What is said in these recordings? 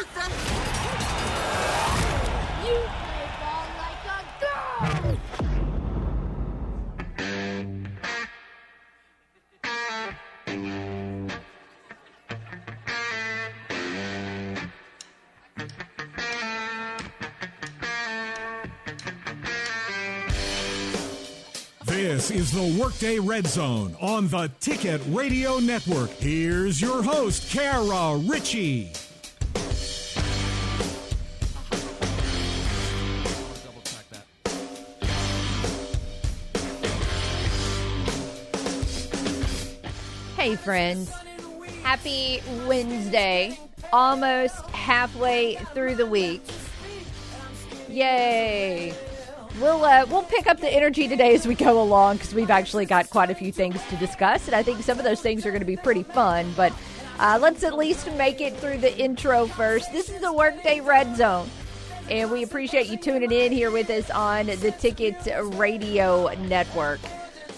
Bertha! You play ball like a girl! This is the Workday Red Zone on the Ticket Radio Network. Here's your host, Kara Richey. Hey, friends. Happy Wednesday. Almost halfway through the week. Yay. We'll, uh, we'll pick up the energy today as we go along because we've actually got quite a few things to discuss. And I think some of those things are going to be pretty fun. But uh, let's at least make it through the intro first. This is the Workday Red Zone. And we appreciate you tuning in here with us on the Ticket Radio Network.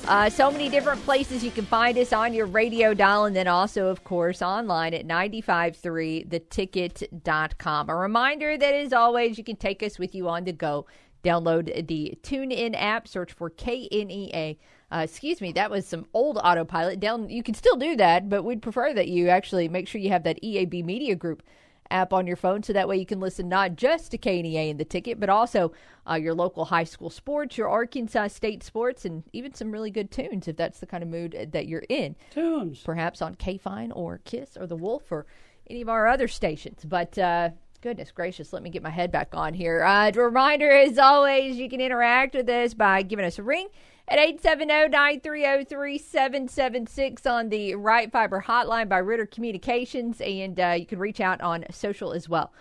Uh, so many different places you can find us on your radio dial, and then also, of course, online at 953theticket.com. A reminder that, as always, you can take us with you on the go. Download the TuneIn app, search for KNEA. Uh, excuse me, that was some old autopilot. Down, you can still do that, but we'd prefer that you actually make sure you have that EAB Media Group app on your phone so that way you can listen not just to KNEA and the ticket, but also uh, your local high school sports, your Arkansas State sports, and even some really good tunes if that's the kind of mood that you're in. Tunes. Perhaps on K Fine or Kiss or The Wolf or any of our other stations. But, uh, Goodness gracious, let me get my head back on here. Uh, reminder, as always, you can interact with us by giving us a ring at 870-930-3776 on the Right Fiber hotline by Ritter Communications, and uh, you can reach out on social as well.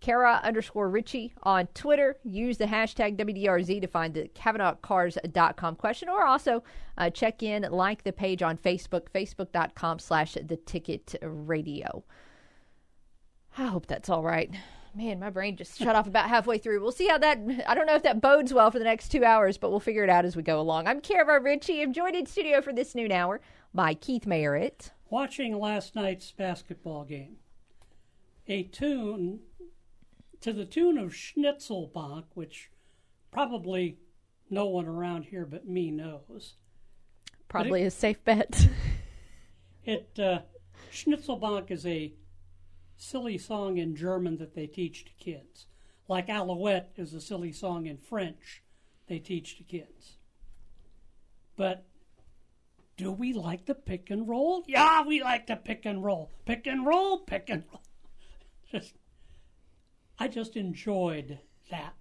Kara underscore Richey on Twitter. Use the hashtag WDRZ to find the CavenaughCars.com question, or also uh, check in, like the page on Facebook, Facebook.com slash The Ticket Radio. I hope that's all right. Man, my brain just shut off about halfway through. We'll see how that. I don't know if that bodes well for the next two hours, but we'll figure it out as we go along. I'm Kara Richey. I'm joined in studio for this noon hour by Keith Merritt. Watching last night's basketball game, a tune to the tune of Schnitzelbank, which probably no one around here but me knows. Probably it, a safe bet. it uh, Schnitzelbank is a silly song in German that they teach to kids. Like Alouette is a silly song in French they teach to kids. But do we like the pick and roll? Yeah, we like to pick and roll. Pick and roll, pick and roll. Just, I just enjoyed that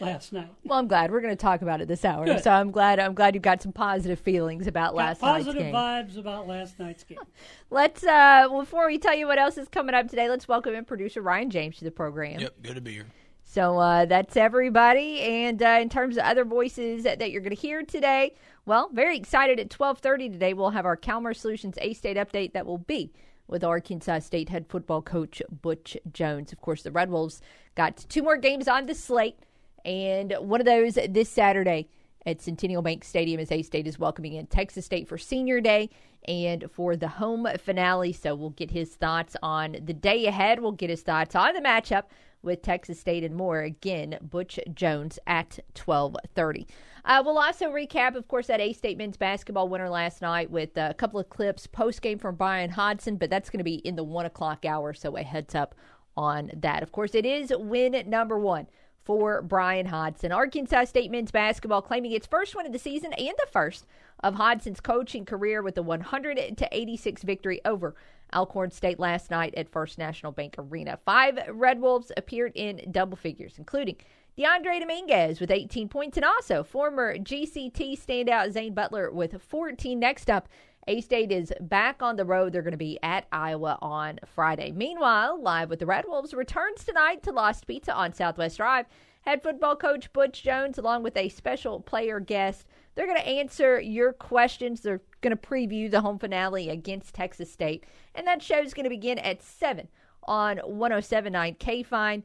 last night. Well, I'm glad we're going to talk about it this hour. Good. So I'm glad I'm glad you got some positive feelings about got last night's game. Positive vibes about last night's game. let's uh before we tell you what else is coming up today, let's welcome in producer Ryan James to the program. Yep, good to be here. So uh, that's everybody. And uh, in terms of other voices that, that you're going to hear today, well, very excited at 12:30 today. We'll have our Calmer Solutions A State update that will be with Arkansas State head football coach Butch Jones. Of course, the Red Wolves got two more games on the slate. And one of those this Saturday at Centennial Bank Stadium as A State is welcoming in Texas State for Senior Day and for the home finale. So we'll get his thoughts on the day ahead. We'll get his thoughts on the matchup with Texas State and more. Again, Butch Jones at 1230. Uh, we'll also recap, of course, that A State men's basketball winner last night with a couple of clips post game from Bryan Hodgson, but that's going to be in the one o'clock hour, so a heads up on that. Of course, it is win number one for Bryan Hodgson. Arkansas State men's basketball claiming its first win of the season and the first of Hodgson's coaching career with a 100 to 86 victory over Alcorn State last night at First National Bank Arena. Five Red Wolves appeared in double figures, including DeAndre Dominguez with 18 points and also former GCT standout Zane Butler with 14. Next up, A State is back on the road. They're going to be at Iowa on Friday. Meanwhile, Live with the Red Wolves returns tonight to Lost Pizza on Southwest Drive. Head football coach Butch Jones, along with a special player guest, they're going to answer your questions. They're going to preview the home finale against Texas State. And that show is going to begin at 7 on 1079 K Fine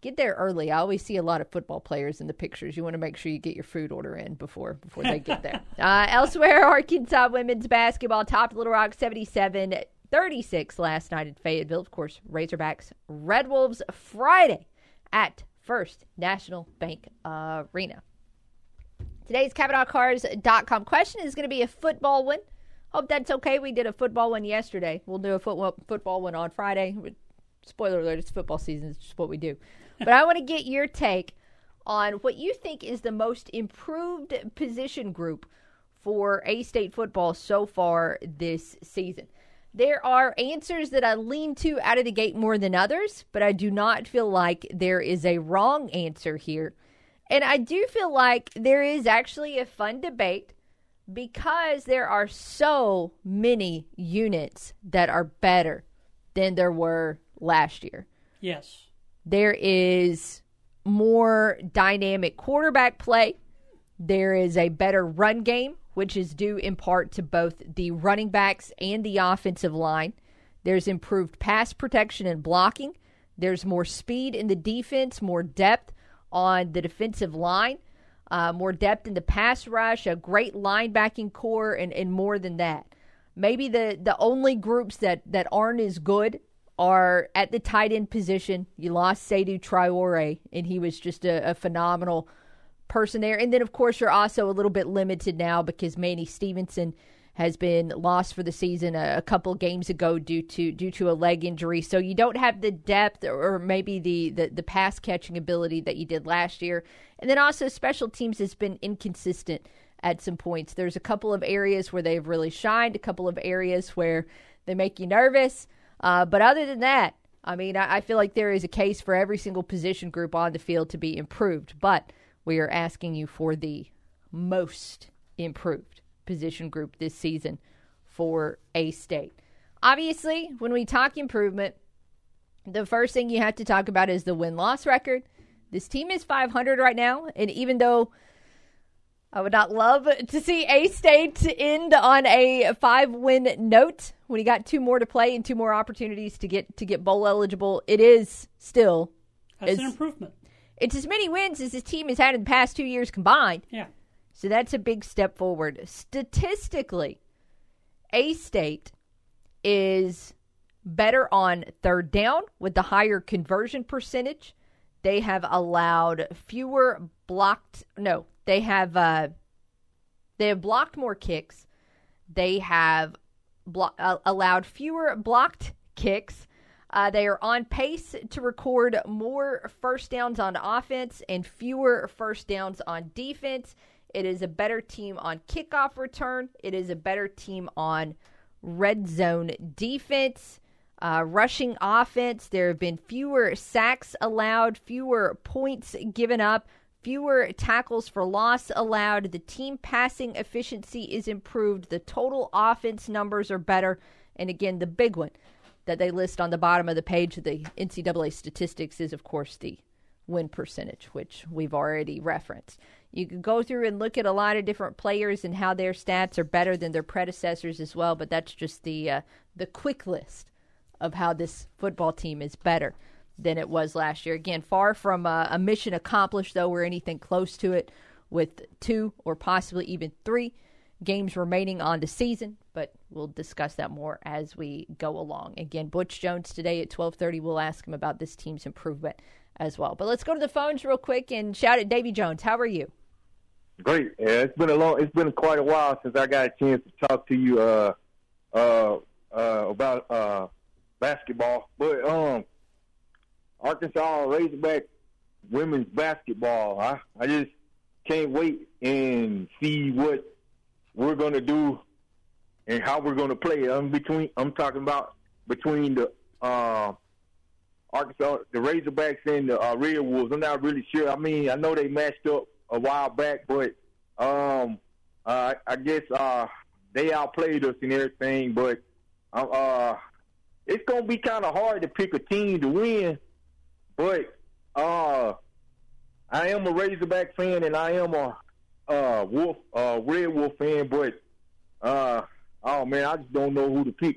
get there early. I always see a lot of football players in the pictures. You want to make sure you get your food order in before before they get there. uh, elsewhere, Arkansas women's basketball topped Little Rock 77 36 last night at Fayetteville. Of course, Razorbacks, Red Wolves Friday at First National Bank Arena. Today's CavenaughCars.com question is going to be a football one. Hope that's okay. We did a football one yesterday. We'll do a football football one on Friday. Spoiler alert: it's football season. It's just what we do. But I want to get your take on what you think is the most improved position group for A State football so far this season. There are answers that I lean to out of the gate more than others, but I do not feel like there is a wrong answer here. And I do feel like there is actually a fun debate because there are so many units that are better than there were last year. Yes. There is more dynamic quarterback play. There is a better run game, which is due in part to both the running backs and the offensive line. There's improved pass protection and blocking. There's more speed in the defense, more depth on the defensive line, uh, more depth in the pass rush, a great linebacking core, and, and more than that. Maybe the, the only groups that, that aren't as good are at the tight end position. You lost Seydou Traore, and he was just a, a phenomenal person there. And then, of course, you're also a little bit limited now because Manny Stevenson has been lost for the season a, a, couple games ago due to due to a leg injury. So you don't have the depth or maybe the, the, the pass catching ability that you did last year. And then also special teams has been inconsistent at some points. There's a couple of areas where they've really shined, a couple of areas where they make you nervous. Uh, but other than that, I mean, I, I feel like there is a case for every single position group on the field to be improved. But we are asking you for the most improved position group this season for A State. Obviously, when we talk improvement, the first thing you have to talk about is the win loss record. This team is 500 right now, and even though I would not love to see A State end on a five win note when you got two more to play and two more opportunities to get to get bowl eligible. It is still That's an improvement. It's as many wins as this team has had in the past two years combined. Yeah. So that's a big step forward. Statistically, A State is better on third down with the higher conversion percentage. They have allowed fewer blocked no, they have uh, they have blocked more kicks. They have blo- uh, allowed fewer blocked kicks. Uh, they are on pace to record more first downs on offense and fewer first downs on defense. It is a better team on kickoff return. It is a better team on red zone defense. Uh, rushing offense, there have been fewer sacks allowed, fewer points given up, fewer tackles for loss allowed. The team passing efficiency is improved. The total offense numbers are better. And again, the big one that they list on the bottom of the page of the NCAA statistics is, of course, the win percentage, which we've already referenced. You can go through and look at a lot of different players and how their stats are better than their predecessors as well, but that's just the uh, the quick list of how this football team is better than it was last year. Again, far from a, a mission accomplished, though, or anything close to it, with two or possibly even three games remaining on the season. But we'll discuss that more as we go along. Again, Butch Jones today at twelve thirty. We'll ask him about this team's improvement as well. But let's go to the phones real quick and shout at Davy Jones. How are you? Great. Yeah, it's been a long. It's been quite a while since I got a chance to talk to you uh, uh, uh, about uh, basketball. But um, Arkansas Razorback women's basketball. I I just can't wait and see what we're gonna do and how we're gonna play. I'm between. I'm talking about between the uh, Arkansas, the Razorbacks and the uh, Red Wolves. I'm not really sure. I mean, I know they matched up a while back, but um, uh, I guess uh, they outplayed us and everything. But uh, it's gonna be kind of hard to pick a team to win. But uh, I am a Razorback fan and I am a uh, Wolf, uh, Red Wolf fan. But uh, oh man, I just don't know who to pick.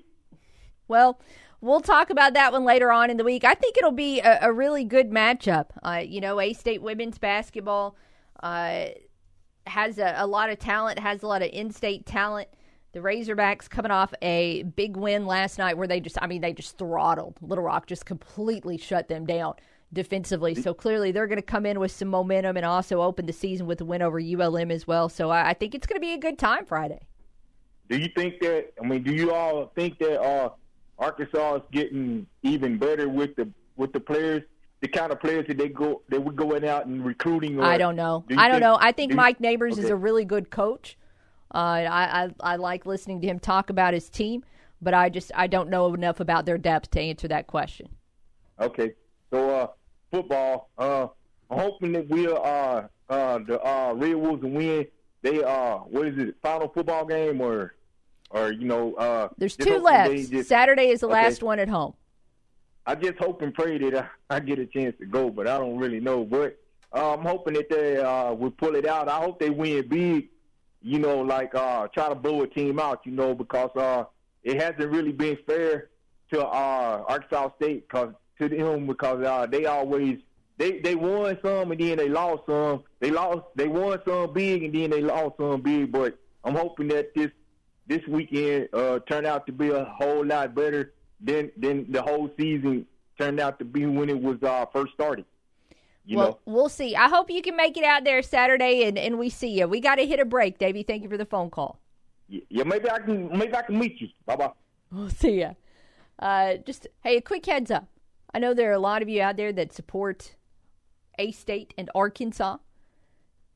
Well, we'll talk about that one later on in the week. I think it'll be a, a really good matchup. Uh, you know, A State women's basketball uh, has a, a, lot of talent, has a lot of in-state talent. The Razorbacks coming off a big win last night where they just, I mean, they just throttled Little Rock, just completely shut them down defensively. So clearly they're going to come in with some momentum and also open the season with a win over ULM as well. So I, I think it's going to be a good time Friday. Do you think that? I mean, do you all think that uh, Arkansas is getting even better with the with the players, the kind of players that they go that we're going out and recruiting? Or I don't know. do I don't think- know. I think do Mike Neighbors is a really good coach. Uh, I, I I like listening to him talk about his team, but I just I don't know enough about their depth to answer that question. Okay, so uh, football. Uh, I'm hoping that we'll uh, uh, the uh, Red Wolves will win. They uh, what is it? Final football game or or you know uh, There's two left. just- Saturday is the Okay. last one at home. I just hope and pray that I, I get a chance to go, but I don't really know. But uh, I'm hoping that they uh, will pull it out. I hope they win big. You know, like uh, try to blow a team out. You know, because uh, it hasn't really been fair to uh, Arkansas State, cause to them because uh, they always they they won some and then they lost some. They lost they won some big and then they lost some big. But I'm hoping that this this weekend uh, turned out to be a whole lot better than than the whole season turned out to be when it was uh, first started. You well, know, we'll see. I hope you can make it out there Saturday and, and we see you. We got to hit a break, Davey. Thank you for the phone call. yeah, maybe I can maybe I can meet you. Bye bye. We'll see ya. Uh, just hey, a quick heads up. I know there are a lot of you out there that support A State and Arkansas,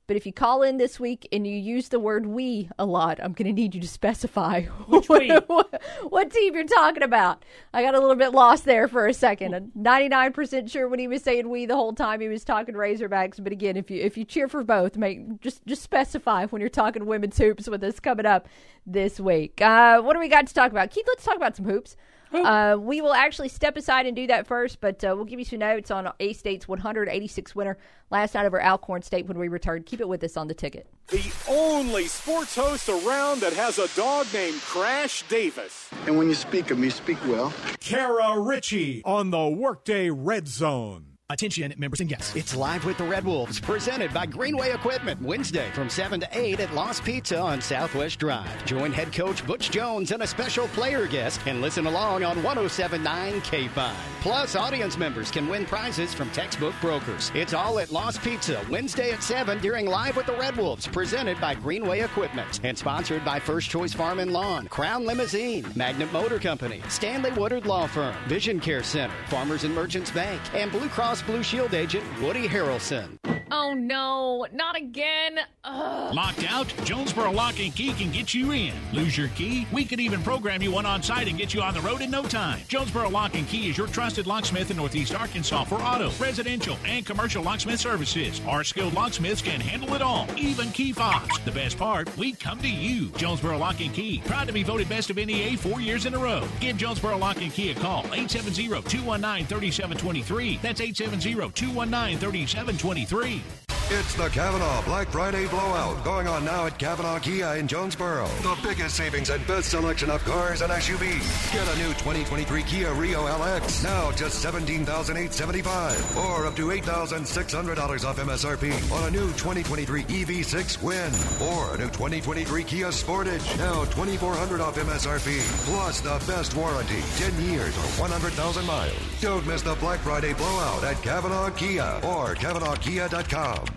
but if you call in this week and you use the word "we" a lot, I'm going to need you to specify Which what, what team you're talking about. I got a little bit lost there for a second. I'm 99% sure when he was saying "we" the whole time he was talking Razorbacks. But again, if you if you cheer for both, make just just specify when you're talking women's hoops with us coming up this week. Uh, what do we got to talk about? Keith, let's talk about some hoops. Uh, we will actually step aside and do that first, but uh, we'll give you some notes on A State's 186 winner last night over Alcorn State when we return. Keep it with us on the ticket. The only sports host around that has a dog named Crash Davis. And when you speak of me, speak well. Kara Richey on the Workday Red Zone. Attention, members and guests. It's Live with the Red Wolves, presented by Greenway Equipment, Wednesday from 7 to 8 at Lost Pizza on Southwest Drive. Join head coach Butch Jones and a special player guest and listen along on 1079 K5. Plus, audience members can win prizes from textbook brokers. It's all at Lost Pizza, Wednesday at 7 during Live with the Red Wolves, presented by Greenway Equipment and sponsored by First Choice Farm and Lawn, Crown Limousine, Magnet Motor Company, Stanley Woodard Law Firm, Vision Care Center, Farmers and Merchants Bank, and Blue Cross Blue Shield agent Woody Harrelson. Oh no, not again. Ugh. Locked out? Jonesboro Lock and Key can get you in. Lose your key? We could even program you one on site and get you on the road in no time. Jonesboro Lock and Key is your trusted locksmith in Northeast Arkansas for auto, residential, and commercial locksmith services. Our skilled locksmiths can handle it all, even key fobs. The best part, we come to you. Jonesboro Lock and Key, proud to be voted best of NEA four years in a row. Give Jonesboro Lock and Key a call, 870-219-3723. That's 870-219-3723. It's the Cavenaugh Black Friday blowout going on now at Cavenaugh Kia in Jonesboro. The biggest savings and best selection of cars and SUVs. Get a new 2023 Kia Rio LX now just $17,875 or up to $8,600 off MSRP on a new 2023 EV6 Win or a new 2023 Kia Sportage now 2,400 off MSRP plus the best warranty 10 years or 100,000 miles. Don't miss the Black Friday blowout at Cavenaugh Kia or CavenaughKia.com.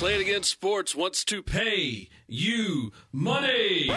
Play It Again Sports wants to pay you money.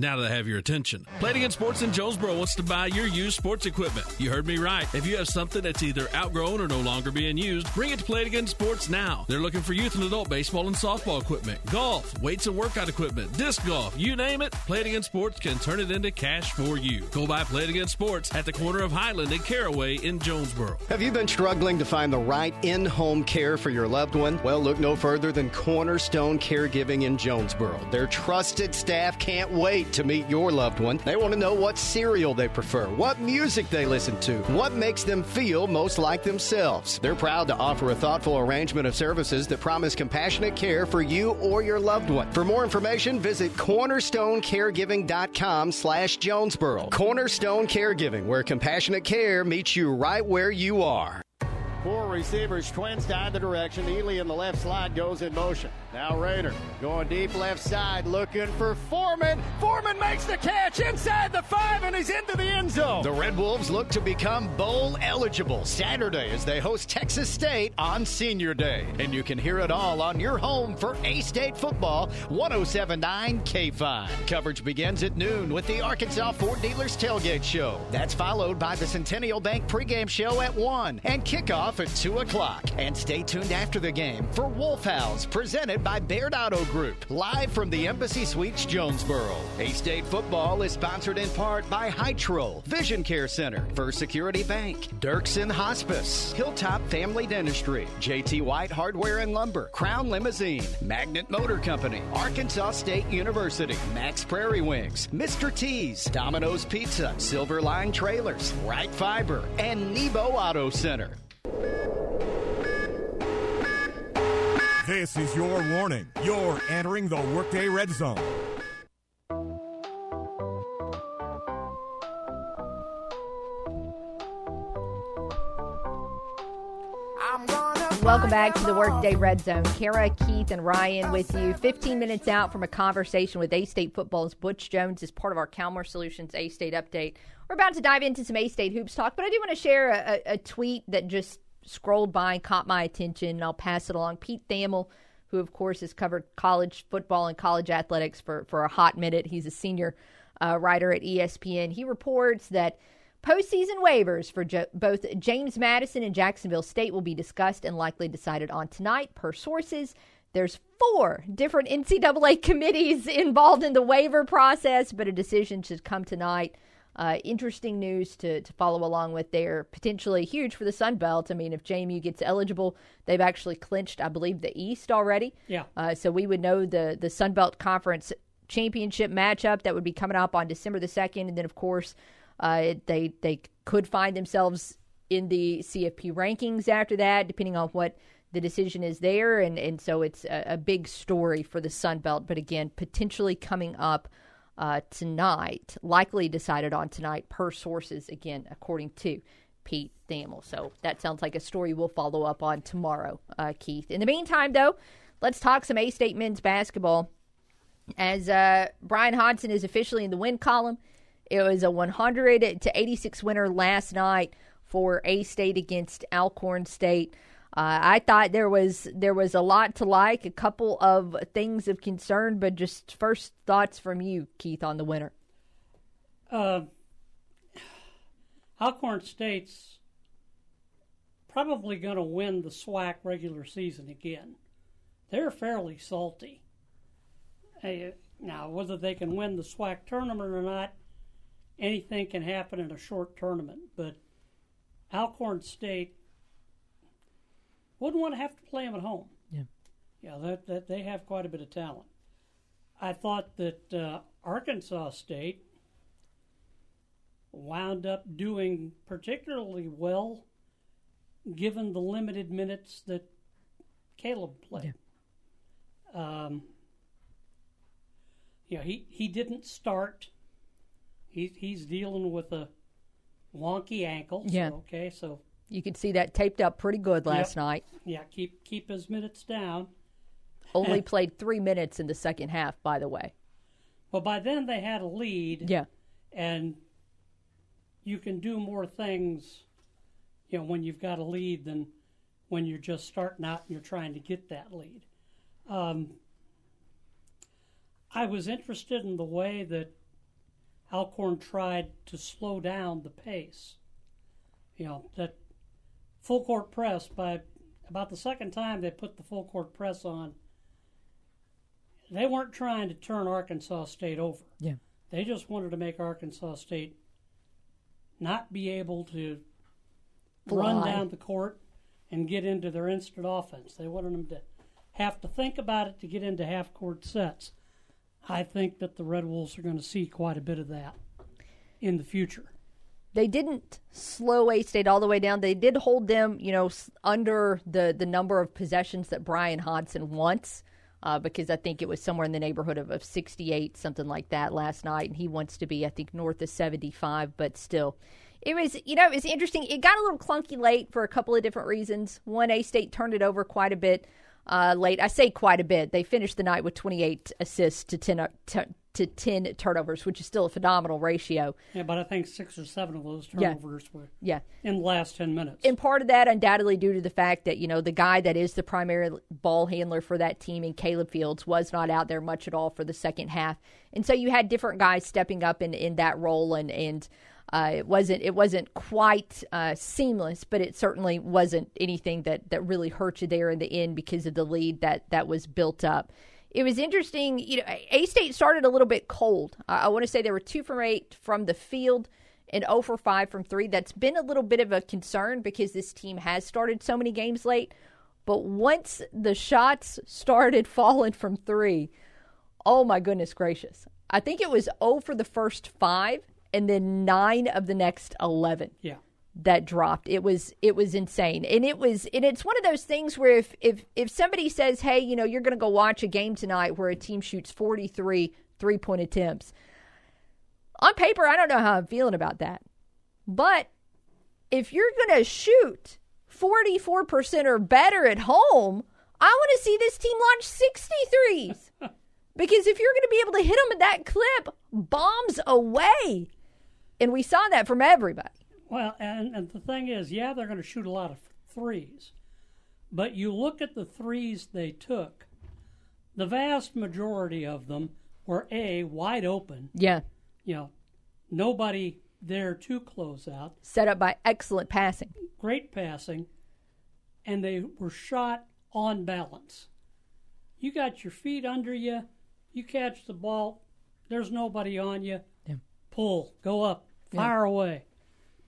Now that I have your attention, Play It Again Sports in Jonesboro wants to buy your used sports equipment. You heard me right. If you have something that's either outgrown or no longer being used, bring it to Play It Again Sports now. They're looking for youth and adult baseball and softball equipment, golf, weights and workout equipment, disc golf, you name it. Play It Again Sports can turn it into cash for you. Go by Play It Again Sports at the corner of Highland and Caraway in Jonesboro. Have you been struggling to find the right in home care for your loved one? Well, look no further than Cornerstone Caregiving in Jonesboro. Their trusted staff can't wait To meet your loved one, they want to know what cereal they prefer, what music they listen to, what makes them feel most like themselves. They're proud to offer a thoughtful arrangement of services that promise compassionate care for you or your loved one. For more information, visit cornerstonecaregiving.com slash Jonesboro. Cornerstone Caregiving, where compassionate care meets you right where you are. Four receivers, twins down the direction. Ely in the left slide goes in motion. Now Raynor going deep left side, looking for Foreman. Foreman makes the catch inside the five, and he's into the end zone. The Red Wolves look to become bowl eligible Saturday as they host Texas State on Senior Day. And you can hear it all on your home for A State football, 1079 K5. Coverage begins at noon with the Arkansas Ford Dealers Tailgate Show. That's followed by the Centennial Bank pregame show at 1 and kickoff at 2 o'clock. And stay tuned after the game for Wolf presented by Baird Auto Group, live from the Embassy Suites, Jonesboro. A State football is sponsored in part by Hytrol, Vision Care Center, First Security Bank, Dirksen Hospice, Hilltop Family Dentistry, JT White Hardware and Lumber, Crown Limousine, Magnet Motor Company, Arkansas State University, Mack's Prairie Wings, Mr. T's, Domino's Pizza, Silver Line Trailers, Right Fiber, and Nebo Auto Center. This is your warning. You're entering the Workday Red Zone. Welcome back to the Workday Red Zone. Kara, Keith, and Ryan with you. 15 minutes out from a conversation with A State football's Butch Jones as part of our Calmer Solutions A State update. We're about to dive into some A State hoops talk, but I do want to share a, a, tweet that just scrolled by and caught my attention, and I'll pass it along. Pete Thamel, who of course has covered college football and college athletics for, for a hot minute, he's a senior uh, writer at ESPN. He reports that postseason waivers for jo- both James Madison and Jacksonville State will be discussed and likely decided on tonight, per sources. There's four different NCAA committees involved in the waiver process, but a decision should come tonight. Uh, interesting news to, to follow along with there. Potentially huge for the Sun Belt. I mean, if JMU gets eligible, they've actually clinched, I believe, the East already. Yeah. Uh, so we would know the the Sun Belt Conference championship matchup that would be coming up on December the second, and then of course uh, they they could find themselves in the CFP rankings after that, depending on what the decision is there, and and so it's a, a big story for the Sun Belt. But again, potentially coming up uh, tonight, likely decided on tonight per sources, again, according to Pete Thamel. So that sounds like a story we'll follow up on tomorrow, uh, Keith. In the meantime, though, let's talk some A State men's basketball. As uh, Bryan Hodgson is officially in the win column, it was a 100 to 86 winner last night for A State against Alcorn State. Uh, I thought there was there was a lot to like, a couple of things of concern, but just first thoughts from you, Keith, on the winner. Uh, Alcorn State's probably going to win the SWAC regular season again. They're fairly salty. Hey, now, whether they can win the SWAC tournament or not, anything can happen in a short tournament. But Alcorn State wouldn't want to have to play them at home. Yeah. Yeah, that, that they have quite a bit of talent. I thought that uh, Arkansas State wound up doing particularly well given the limited minutes that Caleb played. Yeah. Um, you know, he, he didn't start. He, he's dealing with a wonky ankle. So, Yeah. okay, so You could see that taped up pretty good last Yep. night. yeah, keep keep his minutes down. Only played three minutes in the second half, by the way. Well, by then they had a lead. Yeah. And you can do more things, you know, when you've got a lead than when you're just starting out and you're trying to get that lead. Um, I was interested in the way that Alcorn tried to slow down the pace. You know, that full court press by about the second time they put the full court press on, they weren't trying to turn Arkansas State over. Yeah. They just wanted to make Arkansas State not be able to run down the court and get into their instant offense. They wanted them to have to think about it to get into half court sets. I think that the Red Wolves are going to see quite a bit of that in the future. They didn't slow A State all the way down. They did hold them, you know, under the the number of possessions that Bryan Hodgson wants. Uh, because I think it was somewhere in the neighborhood of, of 68, something like that last night. And he wants to be, I think, north of 75, but still. It was, you know, it was interesting. It got a little clunky late for a couple of different reasons. One, A State turned it over quite a bit uh, late. I say quite a bit. They finished the night with 28 assists to 10, uh, to 10 turnovers, which is still a phenomenal ratio. Yeah, but I think six or seven of those Yeah. turnovers were Yeah. in the last 10 minutes. And part of that undoubtedly due to the fact that, you know, the guy that is the primary ball handler for that team in Caleb Fields was not out there much at all for the second half. And so you had different guys stepping up in, in that role and, and uh, it wasn't it wasn't quite uh, seamless, but it certainly wasn't anything that, that really hurt you there in the end because of the lead that, that was built up. It was interesting, you know, A State started a little bit cold. I, I want to say they were two for eight from the field and 0 for 5 from 3. That's been a little bit of a concern because this team has started so many games late. But once the shots started falling from 3, oh my goodness gracious. I think it was 0 for the first 5 and then 9 of the next 11 yeah. that dropped. It was it was insane. And it was and it's one of those things where if if if somebody says, "Hey, you know, you're going to go watch a game tonight where a team shoots 43 three-point attempts." On paper, I don't know how I'm feeling about that. But if you're going to shoot 44% or better at home, I want to see this team launch 63s. because if you're going to be able to hit them at that clip, bombs away. And we saw that from everybody. Well, and, and the thing is, yeah, they're going to shoot a lot of threes. But you look at the threes they took, the vast majority of them were A, wide open. Yeah. You know, nobody there to close out. Set up by excellent passing. Great passing. And they were shot on balance. You got your feet under you, you catch the ball, there's nobody on you. Yeah. Pull, go up, fire away.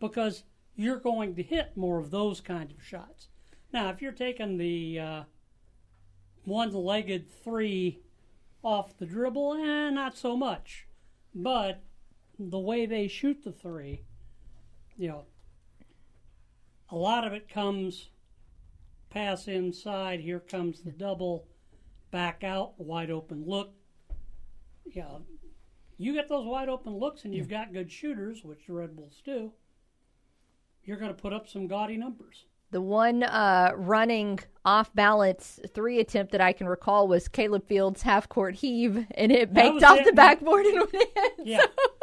Because you're going to hit more of those kind of shots. Now, if you're taking the uh, one-legged three off the dribble, eh, not so much. But the way they shoot the three, you know, a lot of it comes pass inside. Here comes the double, back out, wide open look. Yeah, you get those wide open looks, and you've got good shooters, which the Red Bulls do. You're going to put up some gaudy numbers. The one uh, running off balance three attempt that I can recall was Caleb Fields' half court heave, and it baked off it. the backboard and went in. Yeah,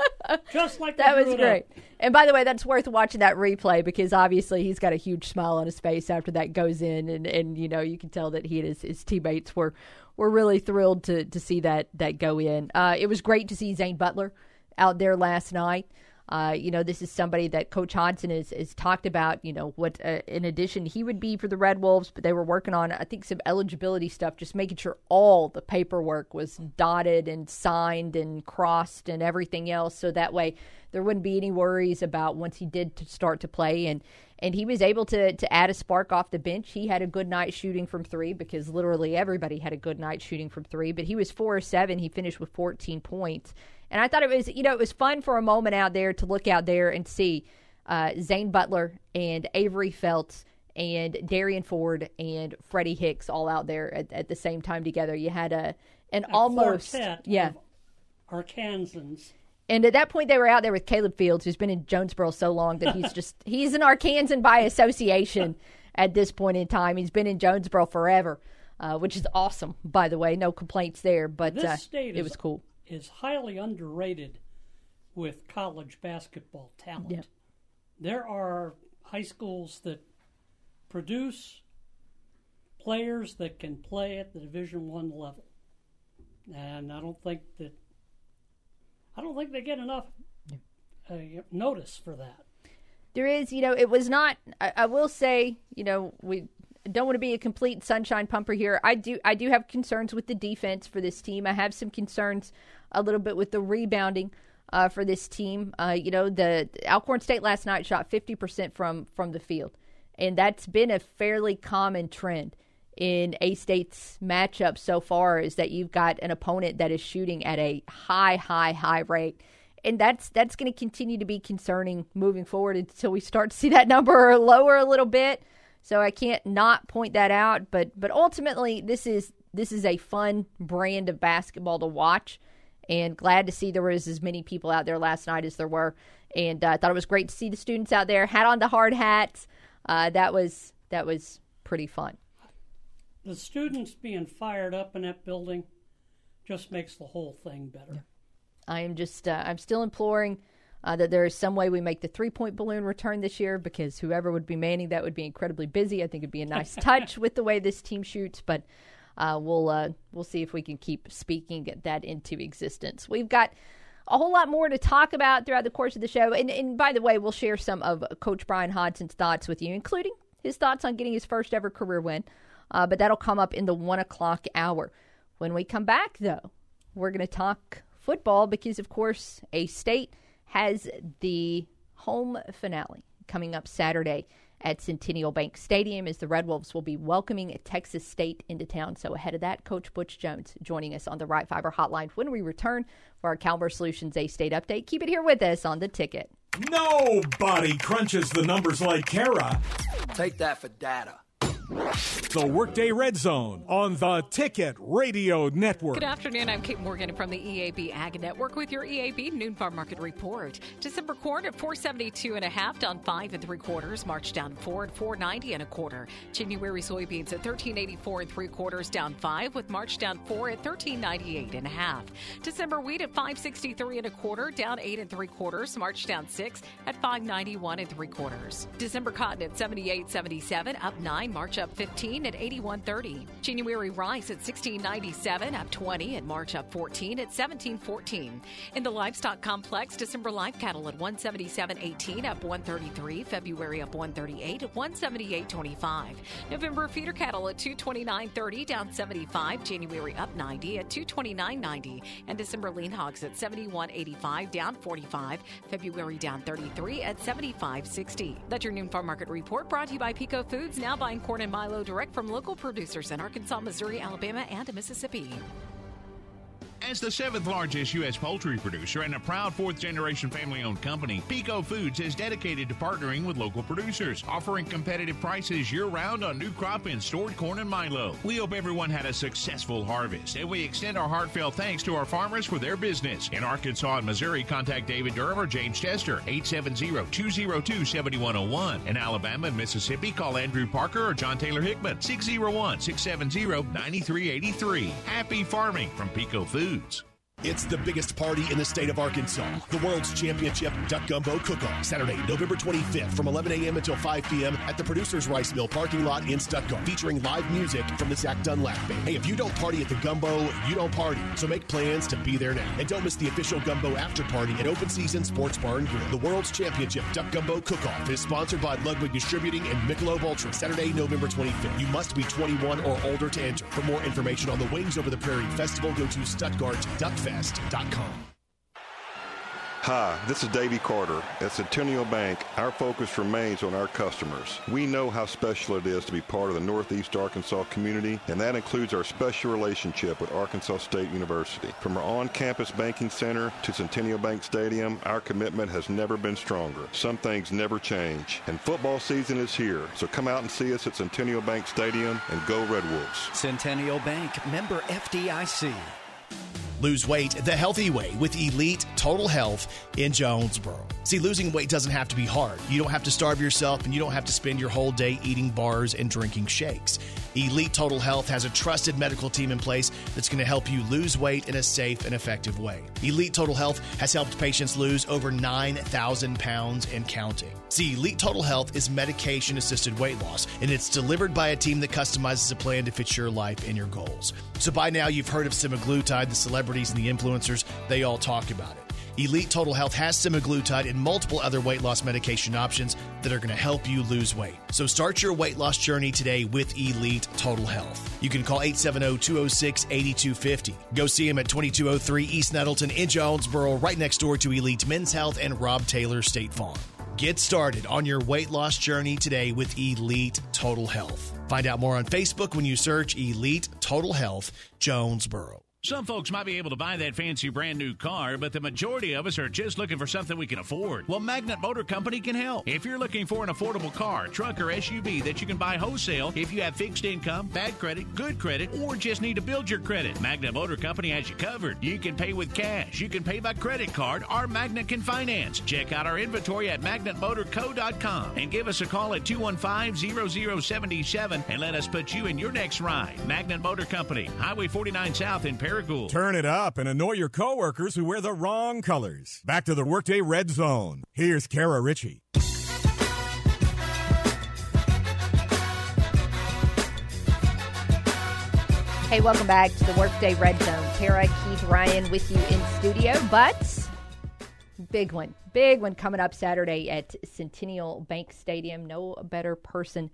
just like That was up. great. And by the way, that's worth watching that replay because obviously he's got a huge smile on his face after that goes in, and, and you know you can tell that he and his, his teammates were were really thrilled to to see that that go in. Uh, it was great to see Zane Butler out there last night. Uh, you know, this is somebody that Coach Hodgson has, has talked about. You know, what uh, in addition he would be for the Red Wolves, but they were working on, I think, some eligibility stuff, just making sure all the paperwork was dotted and signed and crossed and everything else, so that way there wouldn't be any worries about once he did to start to play and and he was able to to add a spark off the bench. He had a good night shooting from three because literally everybody had a good night shooting from three. But he was four or seven. He finished with 14 points, and I thought it was you know it was fun for a moment out there to look out there and see uh, Zane Butler and Avery Feltz and Darian Ford and Freddie Hicks all out there at, at the same time together. You had a an A almost yeah. of Arkansans. And at that point, they were out there with Caleb Fields, who's been in Jonesboro so long that he's just he's an Arkansan by association at this point in time. He's been in Jonesboro forever, uh, which is awesome, by the way. No complaints there, but This uh, state it is, was cool. is highly underrated with college basketball talent. Yeah. There are high schools that produce players that can play at the Division One level, and I don't think that I don't think they get enough uh, notice for that. There is, you know, it was not. I, I will say, you know, we don't want to be a complete sunshine pumper here. I do, I do have concerns with the defense for this team. I have some concerns a little bit with the rebounding uh, for this team. Uh, you know, the Alcorn State last night shot fifty percent from from the field, and that's been a fairly common trend in A State's matchup so far is that you've got an opponent that is shooting at a high, high, high rate. And that's that's going to continue to be concerning moving forward until we start to see that number lower a little bit. So I can't not point that out, but but ultimately this is this is a fun brand of basketball to watch and glad to see there was as many people out there last night as there were. And I uh, thought it was great to see the students out there had on the hard hats. Uh, that was that was pretty fun. The students being fired up in that building just makes the whole thing better. Yeah. I am just uh, I'm still imploring uh, that there is some way we make the three point balloon return this year because whoever would be manning that would be incredibly busy. I think it'd be a nice touch with the way this team shoots, but uh, we'll uh, we'll see if we can keep speaking that into existence. We've got a whole lot more to talk about throughout the course of the show, and, and by the way, we'll share some of Coach Bryan Hodgson's thoughts with you, including his thoughts on getting his first ever career win. Uh, but that'll come up in the one o'clock hour. When we come back, though, we're going to talk football because, of course, A State has the home finale coming up Saturday at Centennial Bank Stadium as the Red Wolves will be welcoming Texas State into town. So ahead of that, Coach Butch Jones joining us on the Right Fiber Hotline when we return for our Calmer Solutions A State update. Keep it here with us on the ticket. Nobody crunches the numbers like Kara. Take that for data. The Workday Red Zone on the Ticket Radio Network. Good afternoon. I'm Kate Morgan from the EAB Ag Network with your EAB Noon Farm Market Report. December corn at 472 and a half, down five and three quarters. March down four at 490 and a quarter. January soybeans at 1384 and three quarters, down five, with March down four at 1398 and a half. December wheat at 563 and a quarter, down eight and three quarters. March down six at 591 and three quarters. December cotton at 78.77, up nine. March up 15 at 81.30. January rice at 16.97, up 20, and March up 14 at 17.14. In the livestock complex, December live cattle at 177.18, up 133. February up 138 at 178.25. November feeder cattle at 229.30, down 75. January up 90 at 229.90, and December lean hogs at 71.85, down 45. February down 33 at 75.60. That's your noon farm market report brought to you by Peco Foods, now buying corn and Milo direct from local producers in Arkansas, Missouri, Alabama, and Mississippi. As the seventh largest U.S. poultry producer and a proud fourth generation family owned company, Peco Foods is dedicated to partnering with local producers, offering competitive prices year round on new crop and stored corn and Milo. We hope everyone had a successful harvest, and we extend our heartfelt thanks to our farmers for their business. In Arkansas and Missouri, contact David Durham or James Chester, 870 202 7101. In Alabama and Mississippi, call Andrew Parker or John Taylor Hickman, 601 670 9383. Happy farming from Peco Foods foods. It's the biggest party in the state of Arkansas. The World's Championship Duck Gumbo Cook-Off, Saturday, November 25th from 11 a.m. until 5 p.m. at the Producers Rice Mill parking lot in Stuttgart, featuring live music from the Zach Dunlap Band. Hey, if you don't party at the Gumbo, you don't party. So make plans to be there now. And don't miss the official Gumbo after party at Open Season Sports Bar and Grill. The World's Championship Duck Gumbo Cook-Off is sponsored by Ludwig Distributing and Michelob Ultra, Saturday, November 25th. You must be 21 or older to enter. For more information on the Wings Over the Prairie Festival, go to stuttgartduckfest.com. Hi, this is Davey Carter. At Centennial Bank, our focus remains on our customers. We know how special it is to be part of the Northeast Arkansas community, and that includes our special relationship with Arkansas State University. From our on-campus banking center to Centennial Bank Stadium, our commitment has never been stronger. Some things never change, and football season is here. So come out and see us at Centennial Bank Stadium and go Red Wolves. Centennial Bank, member FDIC. Lose weight the healthy way with Elite Total Health in Jonesboro. See, losing weight doesn't have to be hard. You don't have to starve yourself and you don't have to spend your whole day eating bars and drinking shakes. Elite Total Health has a trusted medical team in place that's going to help you lose weight in a safe and effective way. Elite Total Health has helped patients lose over 9,000 pounds and counting. See, Elite Total Health is medication assisted weight loss, and it's delivered by a team that customizes a plan to fit your life and your goals. So by now, you've heard of semaglutide, the celebrities and the influencers, they all talk about it. Elite Total Health has semaglutide and multiple other weight loss medication options that are going to help you lose weight. So start your weight loss journey today with Elite Total Health. You can call 870-206-8250. Go see him at 2203 East Nettleton in Jonesboro, right next door to Elite Men's Health and Rob Taylor State Farm. Get started on your weight loss journey today with Elite Total Health. Find out more on Facebook when you search Elite Total Health Jonesboro. Some folks might be able to buy that fancy brand new car, but the majority of us are just looking for something we can afford. Well, Magnet Motor Company can help. If you're looking for an affordable car, truck, or SUV that you can buy wholesale, if you have fixed income, bad credit, good credit, or just need to build your credit, Magnet Motor Company has you covered. You can pay with cash, you can pay by credit card, or Magnet can finance. Check out our inventory at magnetmotorco.com and give us a call at 215 0077 and let us put you in your next ride. Magnet Motor Company, Highway 49 South in Paragould. Turn it up and annoy your coworkers who wear the wrong colors. Back to the Workday Red Zone. Here's Kara Richey. Hey, welcome back to the Workday Red Zone. Kara, Keith, Ryan with you in studio, but big one, big one coming up Saturday at Centennial Bank Stadium. No better person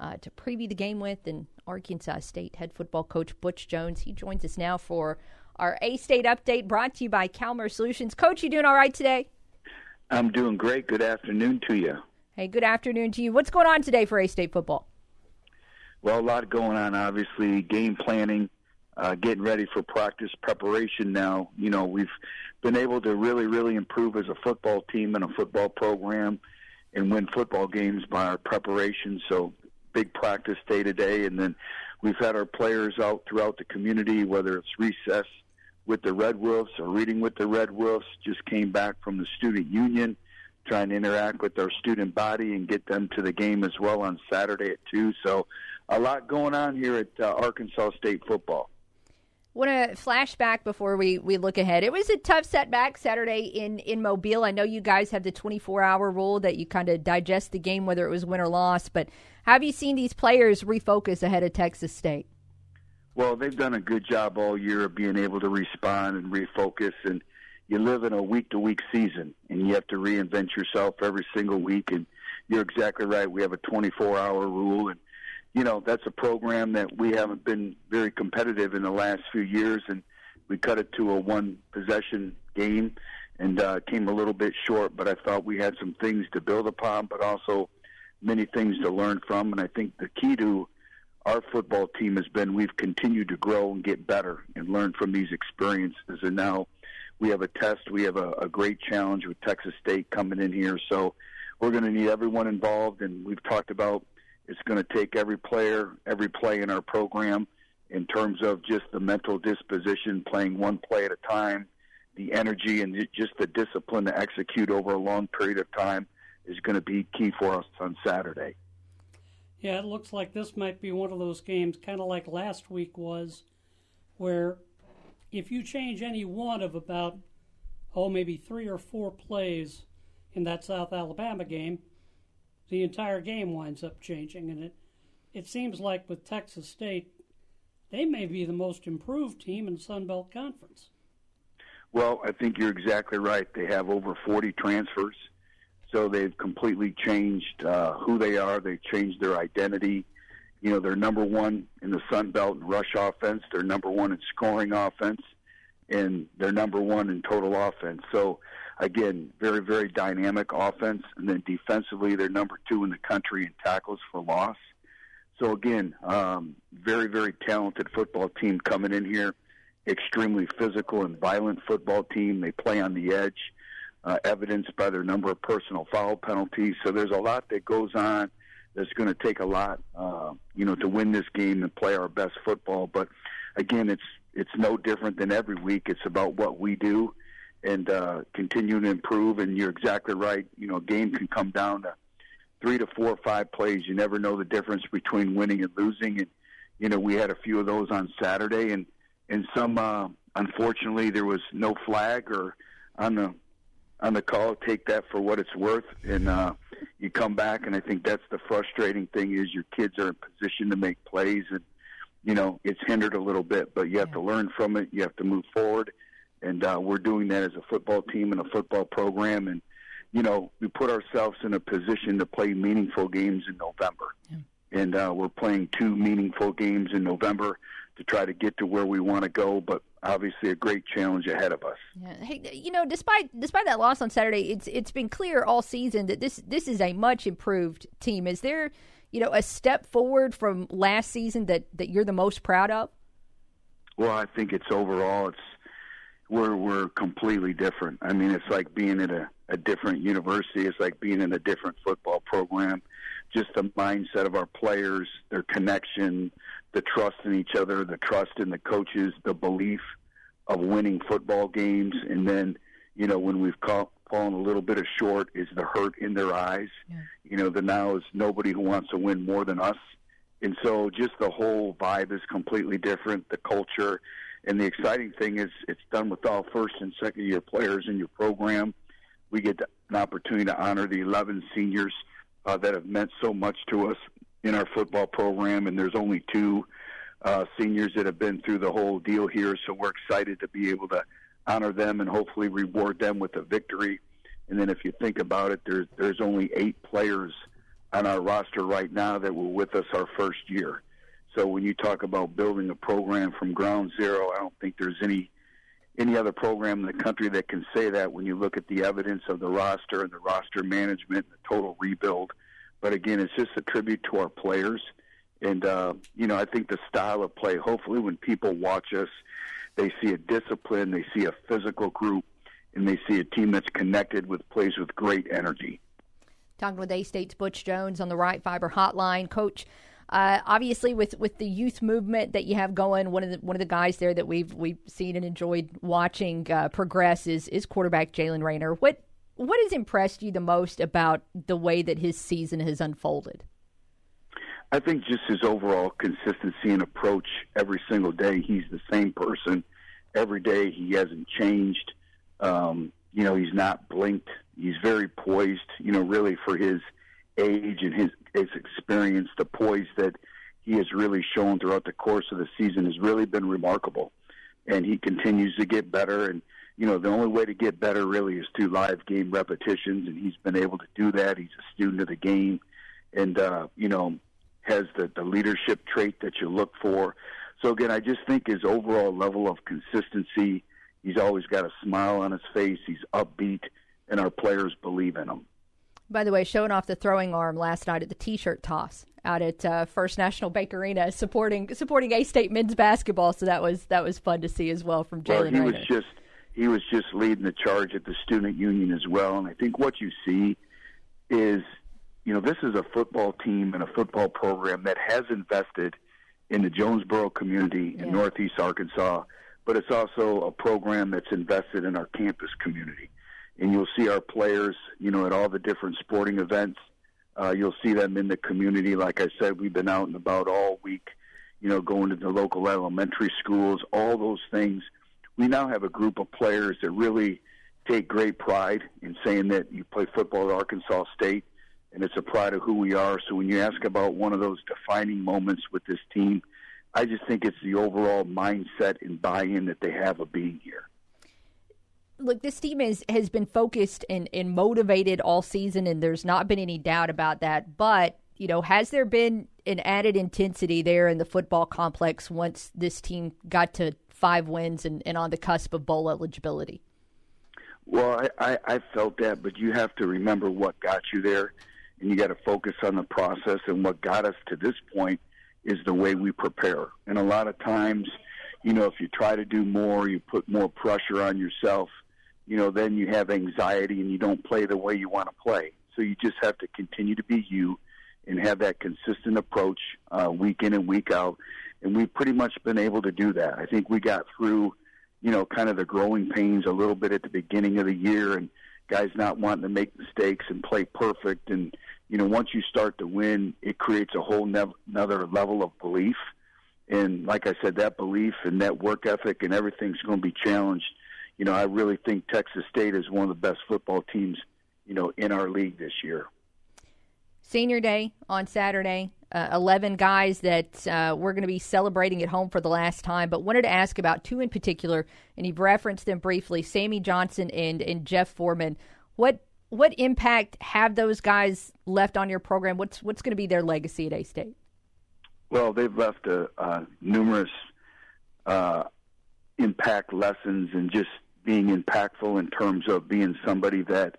uh, to preview the game with than Arkansas State head football coach Butch Jones. He joins us now for our A State update brought to you by Calmer Solutions. Coach, you doing all right today? I'm doing great. Good afternoon to you. Hey, good afternoon to you. What's going on today for A State football? Well, a lot going on. Obviously, game planning, uh, getting ready for practice preparation. Now, you know, we've been able to really, really improve as a football team and a football program, and win football games by our preparation. So, big practice day to day, and then we've had our players out throughout the community, whether it's recess with the Red Wolves or reading with the Red Wolves. Just came back from the student union, trying to interact with our student body and get them to the game as well on Saturday at two. So a lot going on here at uh, Arkansas State football. Want to flashback before we, we look ahead. It was a tough setback Saturday in, in Mobile. I know you guys have the 24 hour rule that you kind of digest the game, whether it was win or loss, but have you seen these players refocus ahead of Texas State? Well, they've done a good job all year of being able to respond and refocus. And you live in a week to week season, and you have to reinvent yourself every single week. And you're exactly right. We have a 24 hour rule, and you know that's a program that we haven't been very competitive in the last few years, and we cut it to a one possession game and uh, came a little bit short. But I thought we had some things to build upon, but also many things to learn from. And I think the key to our football team has been we've continued to grow and get better and learn from these experiences. And now we have a test. We have a, a great challenge with Texas State coming in here. So we're going to need everyone involved. And we've talked about it's going to take every player, every play in our program in terms of just the mental disposition, playing one play at a time, the energy, and just the discipline to execute over a long period of time is going to be key for us on Saturday. Yeah, it looks like this might be one of those games, kind of like last week was, where if you change any one of about, oh, maybe three or four plays in that South Alabama game, the entire game winds up changing. And it, it seems like with Texas State, they may be the most improved team in Sun Belt Conference. Well, I think you're exactly right. They have over 40 transfers. So they've completely changed uh, who they are. They've changed their identity. You know, they're number one in the Sun Belt in rush offense. They're number one in scoring offense, and they're number one in total offense. So, again, very, very dynamic offense. And then defensively, they're number two in the country in tackles for loss. So, again, um, very, very talented football team coming in here. Extremely physical and violent football team. They play on the edge uh, evidenced by their number of personal foul penalties. So there's a lot that goes on that's going to take a lot, uh, you know, to win this game and play our best football. But again, it's it's no different than every week. It's about what we do and uh, continue to improve. And you're exactly right. You know, a game can come down to three to four or five plays. You never know the difference between winning and losing. And you know, we had a few of those on Saturday, and and some uh, unfortunately there was no flag or on the on the call. Take that for what it's worth, and uh, you come back. And I think that's the frustrating thing is your kids are in position to make plays, and you know it's hindered a little bit. But you have to learn from it. You have to move forward, and uh, we're doing that as a football team and a football program. And you know we put ourselves in a position to play meaningful games in November, yeah. and uh, we're playing two meaningful games in November to try to get to where we want to go. But obviously, a great challenge ahead of us. Yeah. Hey, you know, despite despite that loss on Saturday, it's it's been clear all season that this this is a much improved team. Is there, you know, a step forward from last season that that you're the most proud of? Well, I think it's overall it's we're we're completely different. I mean, it's like being at a, a different university. It's like being in a different football program. Just the mindset of our players, their connection, the trust in each other, the trust in the coaches, the belief of winning football games, and then you know when we've caught, fallen a little bit of short is the hurt in their eyes. Yeah. You know, the now is nobody who wants to win more than us, and so just the whole vibe is completely different. The culture and the exciting thing is it's done with all first and second year players in your program. We get an opportunity to honor the 11 seniors uh, that have meant so much to us in our football program, and there's only two uh, seniors that have been through the whole deal here. So we're excited to be able to honor them and hopefully reward them with a victory. And then if you think about it, there's there's only eight players on our roster right now that were with us our first year. So when you talk about building a program from ground zero, I don't think there's any any other program in the country that can say that when you look at the evidence of the roster and the roster management, the total rebuild. But again, it's just a tribute to our players. And, uh, you know, I think the style of play, hopefully when people watch us, they see a discipline, they see a physical group, and they see a team that's connected with plays with great energy. Talking with A State's Butch Jones on the Ritter Fiber Hotline. Coach, uh, obviously, with, with the youth movement that you have going, one of the one of the guys there that we've we've seen and enjoyed watching uh, progress is is quarterback Jaylen Raynor. What what has impressed you the most about the way that his season has unfolded? I think just his overall consistency and approach every single day. He's the same person every day. He hasn't changed. Um, you know, he's not blinked. He's very poised. You know, really for his age and his his experience, the poise that he has really shown throughout the course of the season has really been remarkable. And he continues to get better. And, you know, the only way to get better really is through live game repetitions. And he's been able to do that. He's a student of the game and, uh, you know, has the, the leadership trait that you look for. So, again, I just think his overall level of consistency, he's always got a smile on his face. He's upbeat, and our players believe in him by the way, showing off the throwing arm last night at the T-shirt toss out at uh, First National Bank Arena, supporting supporting A State men's basketball. So that was that was fun to see as well from Jaylen. Well, he was just he was just leading the charge at the student union as well. And I think what you see is, you know, this is a football team and a football program that has invested in the Jonesboro community in yeah. Northeast Arkansas, but it's also a program that's invested in our campus community and you'll see our players, you know, at all the different sporting events. Uh, you'll see them in the community. Like I said, we've been out and about all week, you know, going to the local elementary schools, all those things. We now have a group of players that really take great pride in saying that you play football at Arkansas State, and it's a pride of who we are. So when you ask about one of those defining moments with this team, I just think it's the overall mindset and buy-in that they have of being here look, this team is, has been focused and, and motivated all season, and there's not been any doubt about that. But, you know, has there been an added intensity there in the football complex once this team got to five wins and, and on the cusp of bowl eligibility? Well, I, I, I felt that, but you have to remember what got you there, and you got to focus on the process. And what got us to this point is the way we prepare. And a lot of times, you know, if you try to do more, you put more pressure on yourself you know, then you have anxiety and you don't play the way you want to play. So you just have to continue to be you and have that consistent approach uh, week in and week out. And we've pretty much been able to do that. I think we got through, you know, kind of the growing pains a little bit at the beginning of the year and guys not wanting to make mistakes and play perfect. And, you know, once you start to win, it creates a whole nev- another level of belief. And like I said, that belief and that work ethic and everything's going to be challenged you know, I really think Texas State is one of the best football teams, you know, in our league this year. Senior Day on Saturday. Uh, 11 guys that uh, we're going to be celebrating at home for the last time, but wanted to ask about two in particular, and you've referenced them briefly Sammy Johnson and, and Jeff Foreman. What what impact have those guys left on your program? What's what's going to be their legacy at A State? Well, they've left a, uh, numerous uh, impact lessons and just being impactful in terms of being somebody that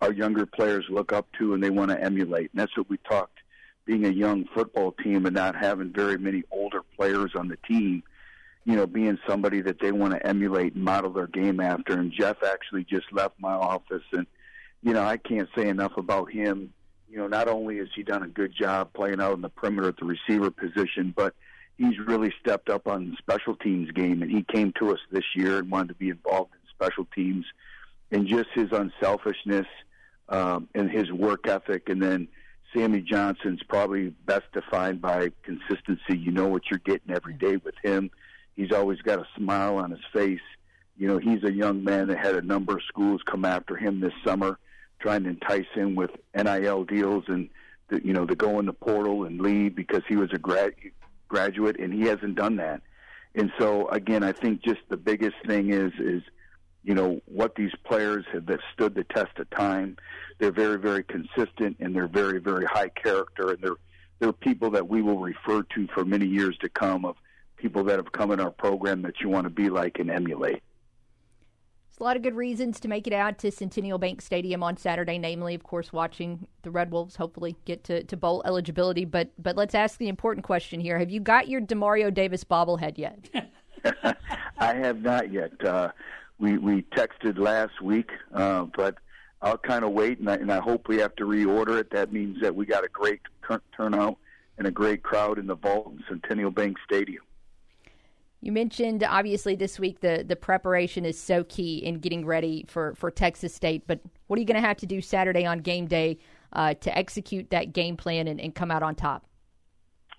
our younger players look up to and they want to emulate. And that's what we talked. Being a young football team and not having very many older players on the team, you know, being somebody that they want to emulate and model their game after. And Jeff actually just left my office, and you know, I can't say enough about him. You know, not only has he done a good job playing out in the perimeter at the receiver position, but he's really stepped up on the special teams game. And he came to us this year and wanted to be involved in special teams, and just his unselfishness um, and his work ethic, and then Sammy Johnson's probably best defined by consistency. You know what you're getting every day with him. He's always got a smile on his face. You know, he's a young man that had a number of schools come after him this summer, trying to entice him with NIL deals and the, you know to go in the portal and leave because he was a grad graduate and he hasn't done that. And so again, I think just the biggest thing is is you know what these players have that stood the test of time. They're very very consistent and they're very very high character and they're they're people that we will refer to for many years to come of people that have come in our program that you want to be like and emulate. There's a lot of good reasons to make it out to Centennial Bank Stadium on Saturday, namely, of course, watching the Red Wolves hopefully get to, to bowl eligibility. But but let's ask the important question here: Have you got your Demario Davis bobblehead yet? I have not yet. Uh, we we texted last week, uh, but I'll kind of wait, and I, and I hope we have to reorder it. That means that we got a great turnout and a great crowd in the vault in Centennial Bank Stadium. You mentioned obviously this week the the preparation is so key in getting ready for for Texas State. But what are you going to have to do Saturday on game day uh, to execute that game plan and, and come out on top?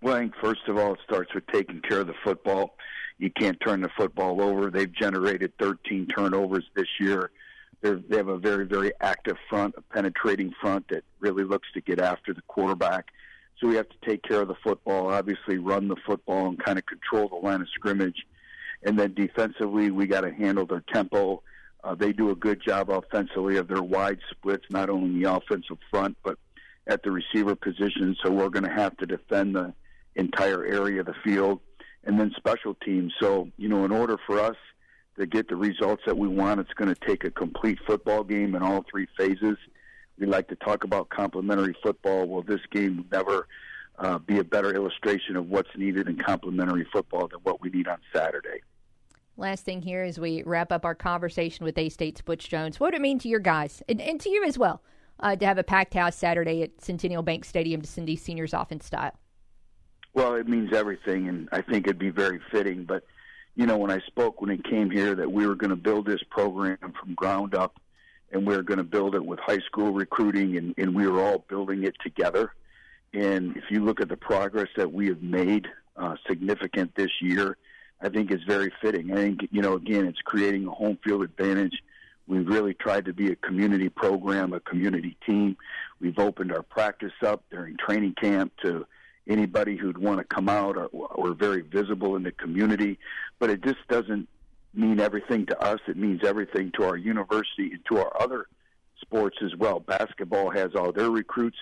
Well, I think first of all, it starts with taking care of the football. You can't turn the football over. They've generated 13 turnovers this year. They're, they have a very, very active front, a penetrating front that really looks to get after the quarterback. So we have to take care of the football, obviously run the football and kind of control the line of scrimmage. And then defensively, we got to handle their tempo. Uh, they do a good job offensively of their wide splits, not only in the offensive front, but at the receiver position. So we're going to have to defend the entire area of the field. And then special teams. So, you know, in order for us to get the results that we want, it's going to take a complete football game in all three phases. We like to talk about complementary football. Well, this game will never uh, be a better illustration of what's needed in complementary football than what we need on Saturday. Last thing here as we wrap up our conversation with A State's Butch Jones. What would it mean to your guys and, and to you as well uh, to have a packed house Saturday at Centennial Bank Stadium to send these seniors off in style? Well, it means everything, and I think it'd be very fitting. But, you know, when I spoke when it came here that we were going to build this program from ground up and we are going to build it with high school recruiting, and, and we are all building it together. And if you look at the progress that we have made uh, significant this year, I think it's very fitting. I think, you know, again, it's creating a home field advantage. We've really tried to be a community program, a community team. We've opened our practice up during training camp to anybody who'd want to come out or, or very visible in the community. But it just doesn't mean everything to us. It means everything to our university and to our other sports as well. Basketball has all their recruits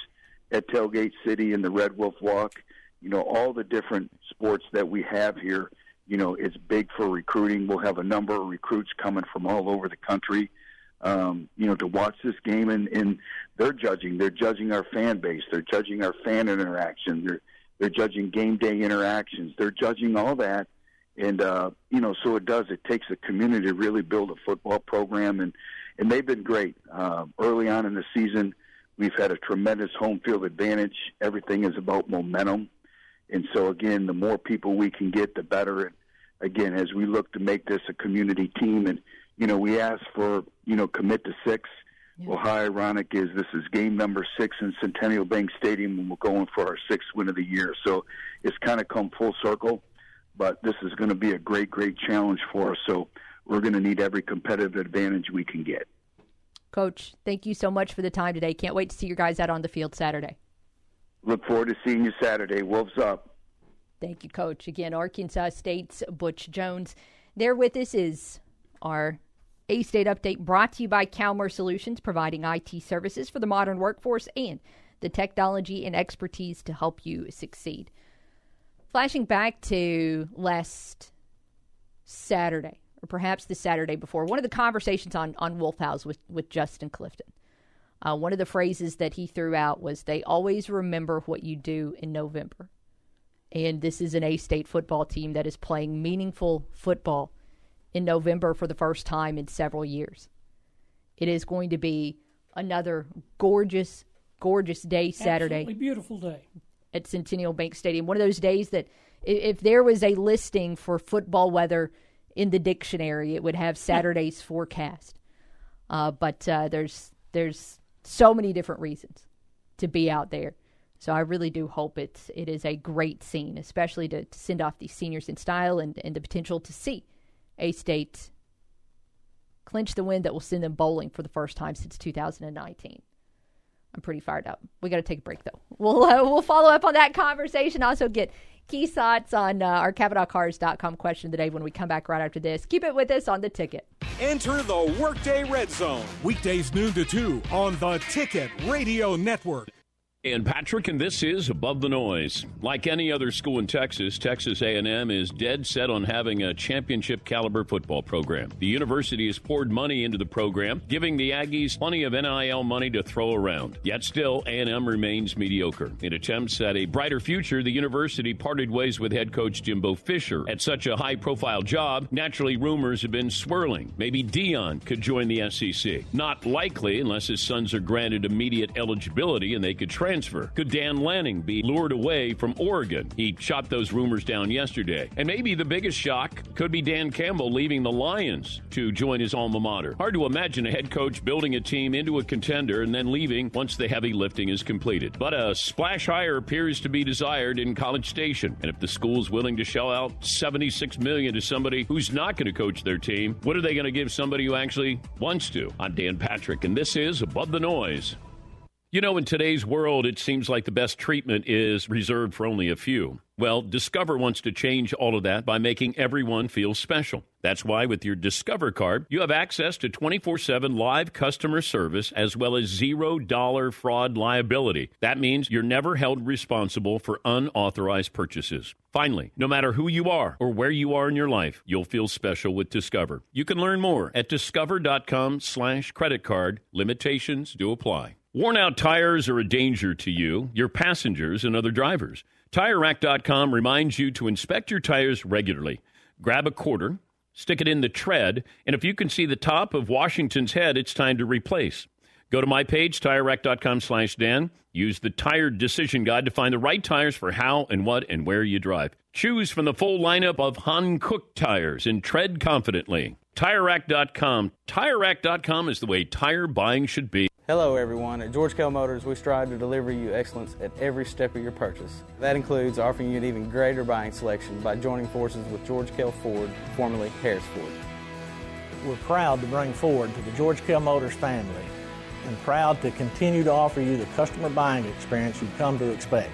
at Tailgate City and the Red Wolf Walk. You know, all the different sports that we have here, you know, it's big for recruiting. We'll have a number of recruits coming from all over the country, um, you know, to watch this game. And, and they're judging. They're judging our fan base. They're judging our fan interaction. They're, they're judging game day interactions. They're judging all that and uh, you know, so it does. It takes a community to really build a football program, and and they've been great. Uh, early on in the season, we've had a tremendous home field advantage. Everything is about momentum, and so again, the more people we can get, the better. And again, as we look to make this a community team, and you know, we asked for you know commit to six. Yeah. Well, how ironic is this is game number six in Centennial Bank Stadium, and we're going for our sixth win of the year. So it's kind of come full circle but this is going to be a great, great challenge for us. So we're going to need every competitive advantage we can get. Coach, thank you so much for the time today. Can't wait to see your guys out on the field Saturday. Look forward to seeing you Saturday. Wolves up. Thank you, Coach. Again, Arkansas State's Butch Jones. There with us is our A State update brought to you by Calmer Solutions, providing IT services for the modern workforce and the technology and expertise to help you succeed. Flashing back to last Saturday, or perhaps the Saturday before, one of the conversations on, on Wolf House with, with Justin Clifton. Uh, one of the phrases that he threw out was, They always remember what you do in November. And this is an A State football team that is playing meaningful football in November for the first time in several years. It is going to be another gorgeous, gorgeous day Saturday. Absolutely beautiful day. At Centennial Bank Stadium. One of those days that if there was a listing for football weather in the dictionary, it would have Saturday's forecast. Uh, but uh, there's there's so many different reasons to be out there. So I really do hope it's it is a great scene, especially to, to send off these seniors in style and, and the potential to see A State clinch the win that will send them bowling for the first time since 2019. I'm pretty fired up. We got to take a break though. We'll uh, we'll follow up on that conversation. Also get key thoughts on uh, our CavenaughCars.com question of the day when we come back right after this. Keep it with us on the ticket. Enter the Workday Red Zone. Weekdays noon to 2 on the Ticket Radio Network. And Patrick, and this is Above the Noise. Like any other school in Texas, Texas A&M is dead set on having a championship caliber football program. The university has poured money into the program, giving the Aggies plenty of NIL money to throw around. Yet still, A&M remains mediocre. In attempts at a brighter future, the university parted ways with head coach Jimbo Fisher. At such a high-profile job, naturally rumors have been swirling. Maybe Deion could join the SEC. Not likely unless his sons are granted immediate eligibility and they could transfer transfer? Could Dan Lanning be lured away from Oregon? He shot those rumors down yesterday. And maybe the biggest shock could be Dan Campbell leaving the Lions to join his alma mater. Hard to imagine a head coach building a team into a contender and then leaving once the heavy lifting is completed. But a splash hire appears to be desired in College Station. And if the school's willing to shell out 76 million to somebody who's not going to coach their team, what are they going to give somebody who actually wants to? I'm Dan Patrick, and this is Above the Noise. You know, in today's world, it seems like the best treatment is reserved for only a few. Well, Discover wants to change all of that by making everyone feel special. That's why, with your Discover card, you have access to 24 7 live customer service as well as $0 fraud liability. That means you're never held responsible for unauthorized purchases. Finally, no matter who you are or where you are in your life, you'll feel special with Discover. You can learn more at discover.com slash credit card. Limitations do apply. Worn out tires are a danger to you, your passengers, and other drivers. TireRack.com reminds you to inspect your tires regularly. Grab a quarter, stick it in the tread, and if you can see the top of Washington's head, it's time to replace. Go to my page, TireRack.com slash Dan. Use the Tire Decision Guide to find the right tires for how and what and where you drive. Choose from the full lineup of Hankook tires and tread confidently. TireRack.com. TireRack.com is the way tire buying should be. Hello, everyone. At George Kell Motors, we strive to deliver you excellence at every step of your purchase. That includes offering you an even greater buying selection by joining forces with George Kell Ford, formerly Harris Ford. We're proud to bring Ford to the George Kell Motors family and proud to continue to offer you the customer buying experience you've come to expect.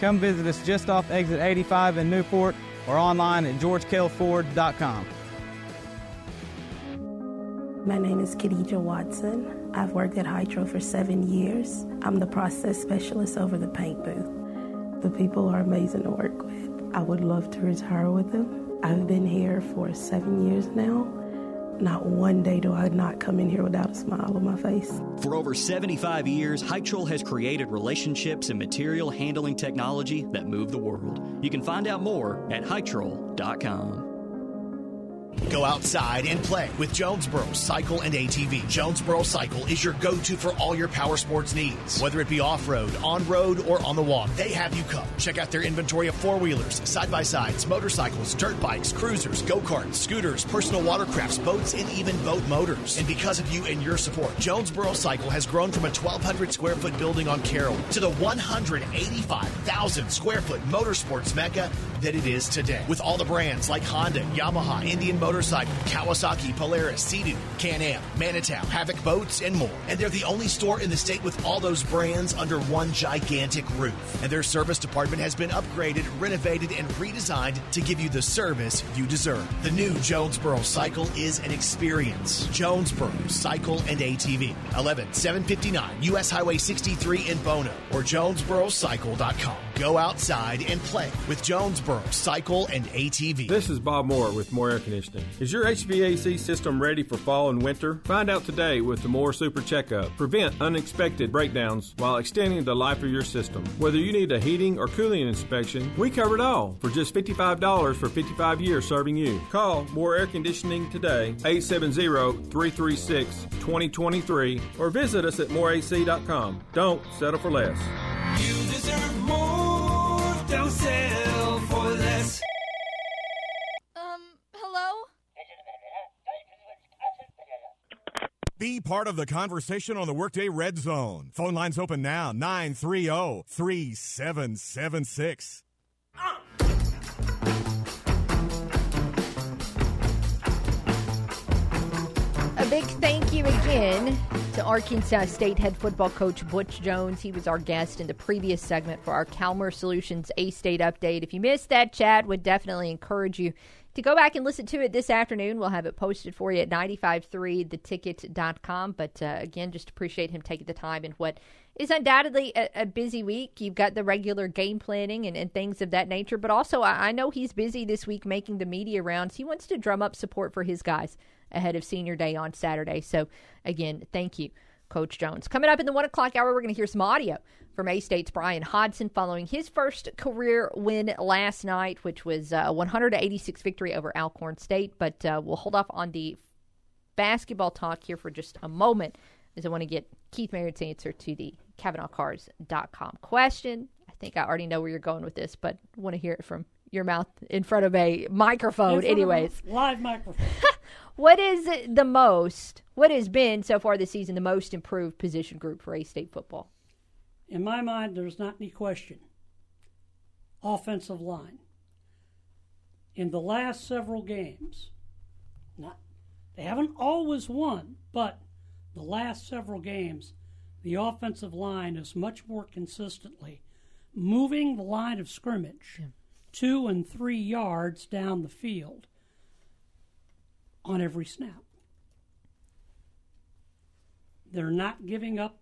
Come visit us just off exit 85 in Newport or online at georgekellford.com. My name is Khadija Watson. I've worked at Hytrol for seven years. I'm the process specialist over the paint booth. The people are amazing to work with. I would love to retire with them. I've been here for seven years now. Not one day do I not come in here without a smile on my face. For over 75 years, Hytrol has created relationships and material handling technology that move the world. You can find out more at hytrol.com. Go outside and play with Jonesboro Cycle and ATV. Jonesboro Cycle is your go-to for all your power sports needs. Whether it be off-road, on-road, or on the walk, they have you covered. Check out their inventory of four-wheelers, side-by-sides, motorcycles, dirt bikes, cruisers, go-karts, scooters, personal watercrafts, boats, and even boat motors. And because of you and your support, Jonesboro Cycle has grown from a 1,200 square foot building on Carroll to the 185,000 square foot motorsports mecca that it is today. With all the brands like Honda, Yamaha, Indian Motorcycle, Kawasaki, Polaris, Sea-Doo, Can-Am, Manitou, Havoc Boats, and more. And they're the only store in the state with all those brands under one gigantic roof. And their service department has been upgraded, renovated, and redesigned to give you the service you deserve. The new Jonesboro Cycle is an experience. Jonesboro Cycle and ATV. 11759 US Highway 63 in Bono or jonesborocycle.com. Go outside and play with Jonesboro Cycle and ATV. This is Bob Moore with Moore Air Conditioning. Is your HVAC system ready for fall and winter? Find out today with the Moore Super Checkup. Prevent unexpected breakdowns while extending the life of your system. Whether you need a heating or cooling inspection, we cover it all for just $55 for 55 years serving you. Call Moore Air Conditioning today, 870-336-2023 or visit us at mooreac.com. Don't settle for less. You deserve more. Don't settle for less. Um, hello? Be part of the conversation on the Workday Red Zone. Phone lines open now 930 3776. A big thank you again to Arkansas State head football coach Butch Jones. He was our guest in the previous segment for our Calmer Solutions A State update. If you missed that chat, would definitely encourage you to go back and listen to it this afternoon. We'll have it posted for you at 953theticket.com. But uh, again, just appreciate him taking the time in what is undoubtedly a, a busy week. You've got the regular game planning and, and things of that nature, but also I, I know he's busy this week making the media rounds. He wants to drum up support for his guys ahead of senior day on Saturday. So, again, thank you, Coach Jones. Coming up in the one o'clock hour, we're going to hear some audio from A State's Bryan Hodgson following his first career win last night, which was a 186 victory over Alcorn State. But uh, we'll hold off on the basketball talk here for just a moment as I want to get Keith Merritt's answer to the CavenaughCars.com question. I think I already know where you're going with this, but want to hear it from your mouth in front of a microphone, In front of a anyways. live microphone. What is the most, what has been so far this season, the most improved position group for A State football? In my mind, there's not any question. Offensive line. In the last several games, not they haven't always won, but the last several games, the offensive line is much more consistently moving the line of scrimmage two and three yards down the field on every snap. They're not giving up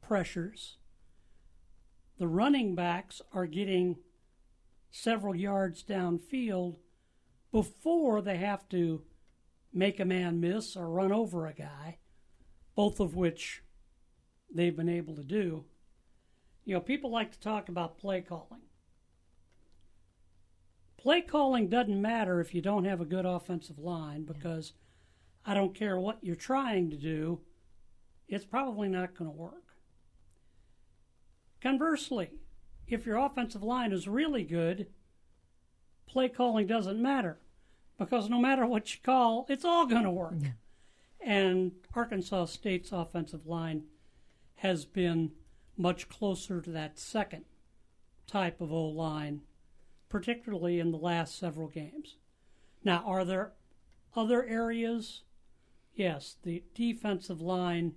pressures. The running backs are getting several yards downfield before they have to make a man miss or run over a guy, both of which they've been able to do. You know, people like to talk about play calling. Play calling doesn't matter if you don't have a good offensive line because I don't care what you're trying to do, it's probably not going to work. Conversely, if your offensive line is really good, play calling doesn't matter because no matter what you call, it's all going to work. And Arkansas State's offensive line has been much closer to that second type of O line, particularly in the last several games. Now, are there other areas? Yes, the defensive line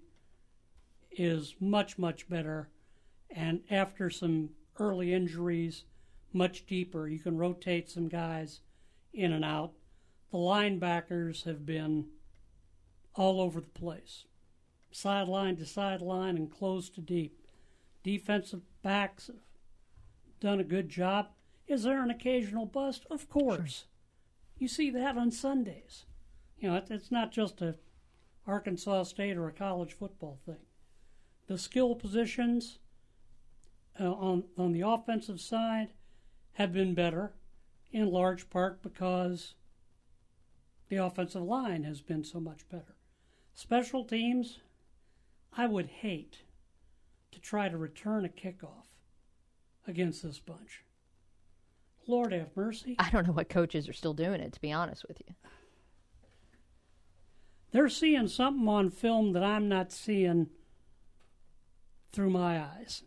is much, much better. And after some early injuries, much deeper. You can rotate some guys in and out. The linebackers have been all over the place sideline to sideline and close to deep. Defensive backs have done a good job. Is there an occasional bust? Of course. You see that on Sundays. You know, it's not just a Arkansas State or a college football thing. The skill positions uh, on on the offensive side have been better, in large part because the offensive line has been so much better. Special teams, I would hate to try to return a kickoff against this bunch. Lord have mercy. I don't know what coaches are still doing it, to be honest with you. They're seeing something on film that I'm not seeing through my eyes.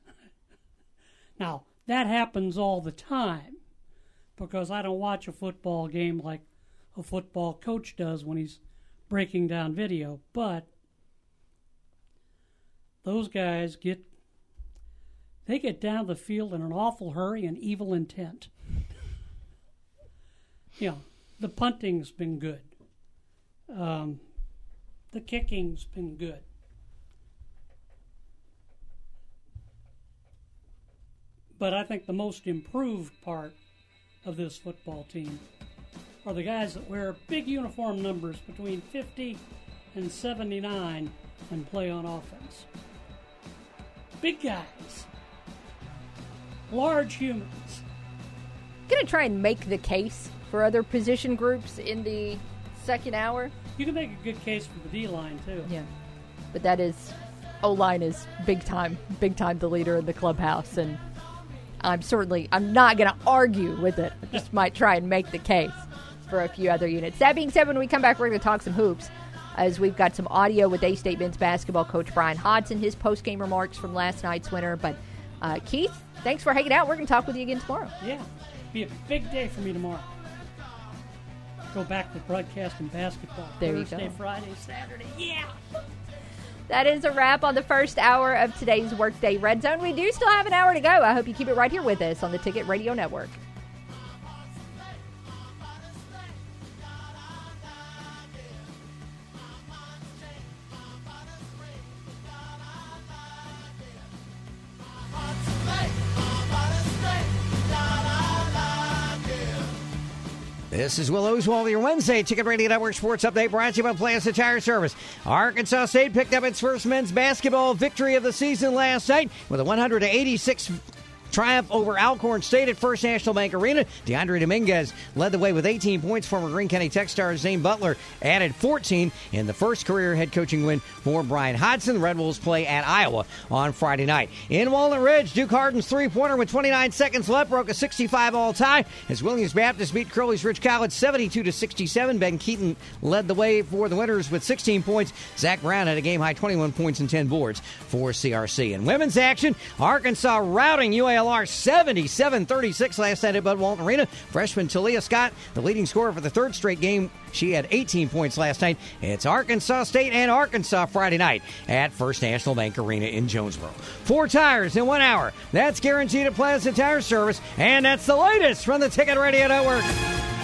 Now, that happens all the time because I don't watch a football game like a football coach does when he's breaking down video, but those guys get they get down the field in an awful hurry and evil intent. you know, the punting's been good. Um, the kicking's been good. But I think the most improved part of this football team are the guys that wear big uniform numbers between 50 and 79 and play on offense. Big guys. Large humans. Gonna try and make the case for other position groups in the second hour. You can make a good case for the D line too. Yeah. But that is O line is big time, big time the leader in the clubhouse and I'm certainly I'm not gonna argue with it. I just might try and make the case for a few other units. That being said, when we come back we're gonna talk some hoops. As we've got some audio with A State men's basketball coach Bryan Hodgson, his post game remarks from last night's winner. But uh, Keith, thanks for hanging out. We're going to talk with you again tomorrow. Yeah, be a big day for me tomorrow. Go back to broadcasting basketball. There Thursday, you go. Friday, Saturday. Yeah. That is a wrap on the first hour of today's Workday Red Zone. We do still have an hour to go. I hope you keep it right here with us on the Ticket Radio Network. This is Will Oswald, your Wednesday Ticket Radio Network Sports Update brought to you by Plaza Tire Service. Arkansas State picked up its first men's basketball victory of the season last night with a 186 triumph over Alcorn State at First National Bank Arena. Dyondre Dominguez led the way with 18 points. Former Greene County Tech star Zane Butler added 14 in the first career head coaching win for Bryan Hodgson. The Red Wolves play at Iowa on Friday night. In Walnut Ridge, Duke Harden's three-pointer with 29 seconds left broke a 65 all tie as Williams Baptist beat Crowley's Ridge College 72 to 67. Ben Keaton led the way for the winners with 16 points. Zach Brown had a game high 21 points and 10 boards for CRC. In women's action, Arkansas routing UALR 77 36 last night at Bud Walton Arena. Freshman Taliah Scott, the leading scorer for the third straight game. She had 18 points last night. It's Arkansas State and Arkansas Friday night at First National Bank Arena in Jonesboro. Four tires in one hour. That's guaranteed at Plaza Tire Service, and that's the latest from the Ticket Radio Network.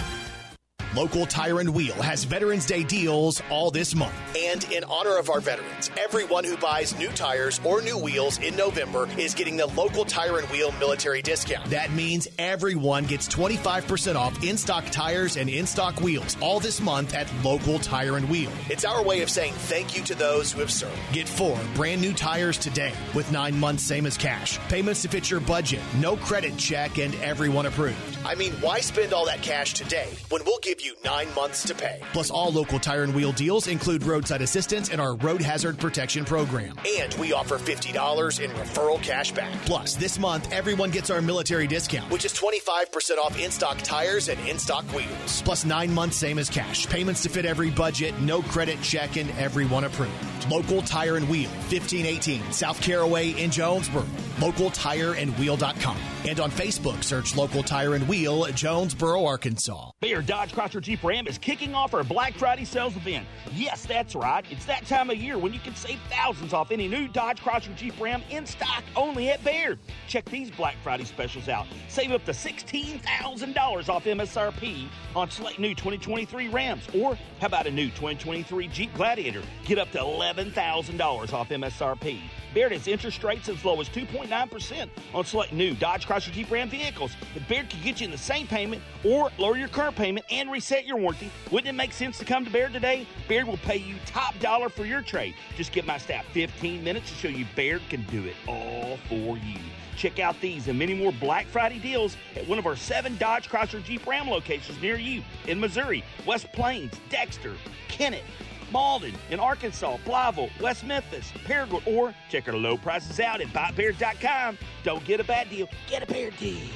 Local Tire and Wheel has Veterans Day deals all this month. And in honor of our veterans, everyone who buys new tires or new wheels in November is getting the local Tire and Wheel military discount. That means everyone gets 25% off in stock tires and in stock wheels all this month at local Tire and Wheel. It's our way of saying thank you to those who have served. Get four brand new tires today with nine months same as cash. Payments to fit your budget, no credit check, and everyone approved. I mean, why spend all that cash today when we'll give you nine months to pay? Plus, all local tire and wheel deals include roadside assistance and our road hazard protection program. And we offer $50 in referral cash back. Plus, this month, everyone gets our military discount, which is 25% off in stock tires and in stock wheels. Plus, nine months same as cash. Payments to fit every budget, no credit check, and everyone approved. Local Tire and Wheel, 1518 South Caraway in Jonesboro. LocalTireandWheel.com. And on Facebook, search Local Tire and Wheel, Jonesboro, Arkansas. Bayird Dodge Chrysler Jeep Ram is kicking off our Black Friday sales event. Yes, that's right. It's that time of year when you can save thousands off any new Dodge Chrysler Jeep Ram in stock only at Bayird. Check these Black Friday specials out. Save up to $16,000 off MSRP on select new 2023 Rams. Or how about a new 2023 Jeep Gladiator? Get up to $11,000 off MSRP. Bayird has interest rates as low as 2.9% on select new Dodge Chrysler Jeep Ram vehicles. If Bayird can get you in the same payment or lower your current payment and reset your warranty, wouldn't it make sense to come to Bayird today? Bayird will pay you top dollar for your trade. Just give my staff 15 minutes to show you Bayird can do it all for you. Check out these and many more Black Friday deals at one of our seven Dodge Chrysler Jeep Ram locations near you in Missouri, West Plains, Dexter, Kennett, Malden, in Arkansas, Blytheville, West Memphis, Paragould, or check our low prices out at buybayird.com. Don't get a bad deal, get a bear deal.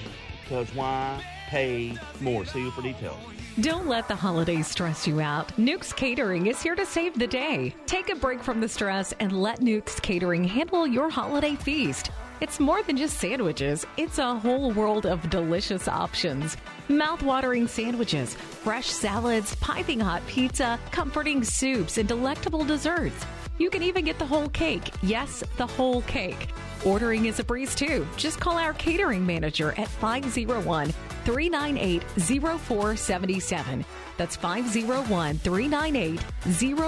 Because why pay more? See you for details. Don't let the holidays stress you out. Newk's Catering is here to save the day. Take a break from the stress and let Newk's Catering handle your holiday feast. It's more than just sandwiches, it's a whole world of delicious options. Mouth-watering sandwiches, fresh salads, piping hot pizza, comforting soups, and delectable desserts. You can even get the whole cake. Yes, the whole cake. Ordering is a breeze too. Just call our catering manager at 501 398 0477. That's 501 398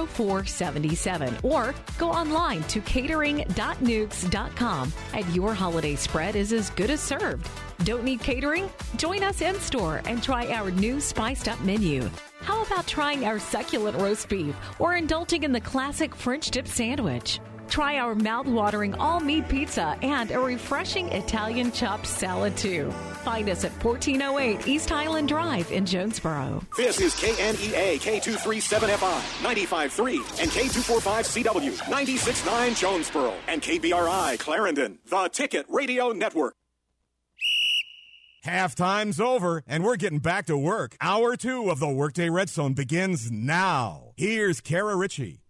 0477. Or go online to catering.newks.com. And your holiday spread is as good as served. Don't need catering? Join us in store and try our new spiced up menu. How about trying our succulent roast beef or indulging in the classic French dip sandwich? Try our mouth-watering all-meat pizza and a refreshing Italian chopped salad too. Find us at 1408 East Highland Drive in Jonesboro. This is KNEA K237FI 95.3 and K245CW 96.9 Jonesboro and KBRI Clarendon, the Ticket Radio Network. Halftime's over, and we're getting back to work. Hour two of the Workday Red Zone begins now. Here's Kara Richey.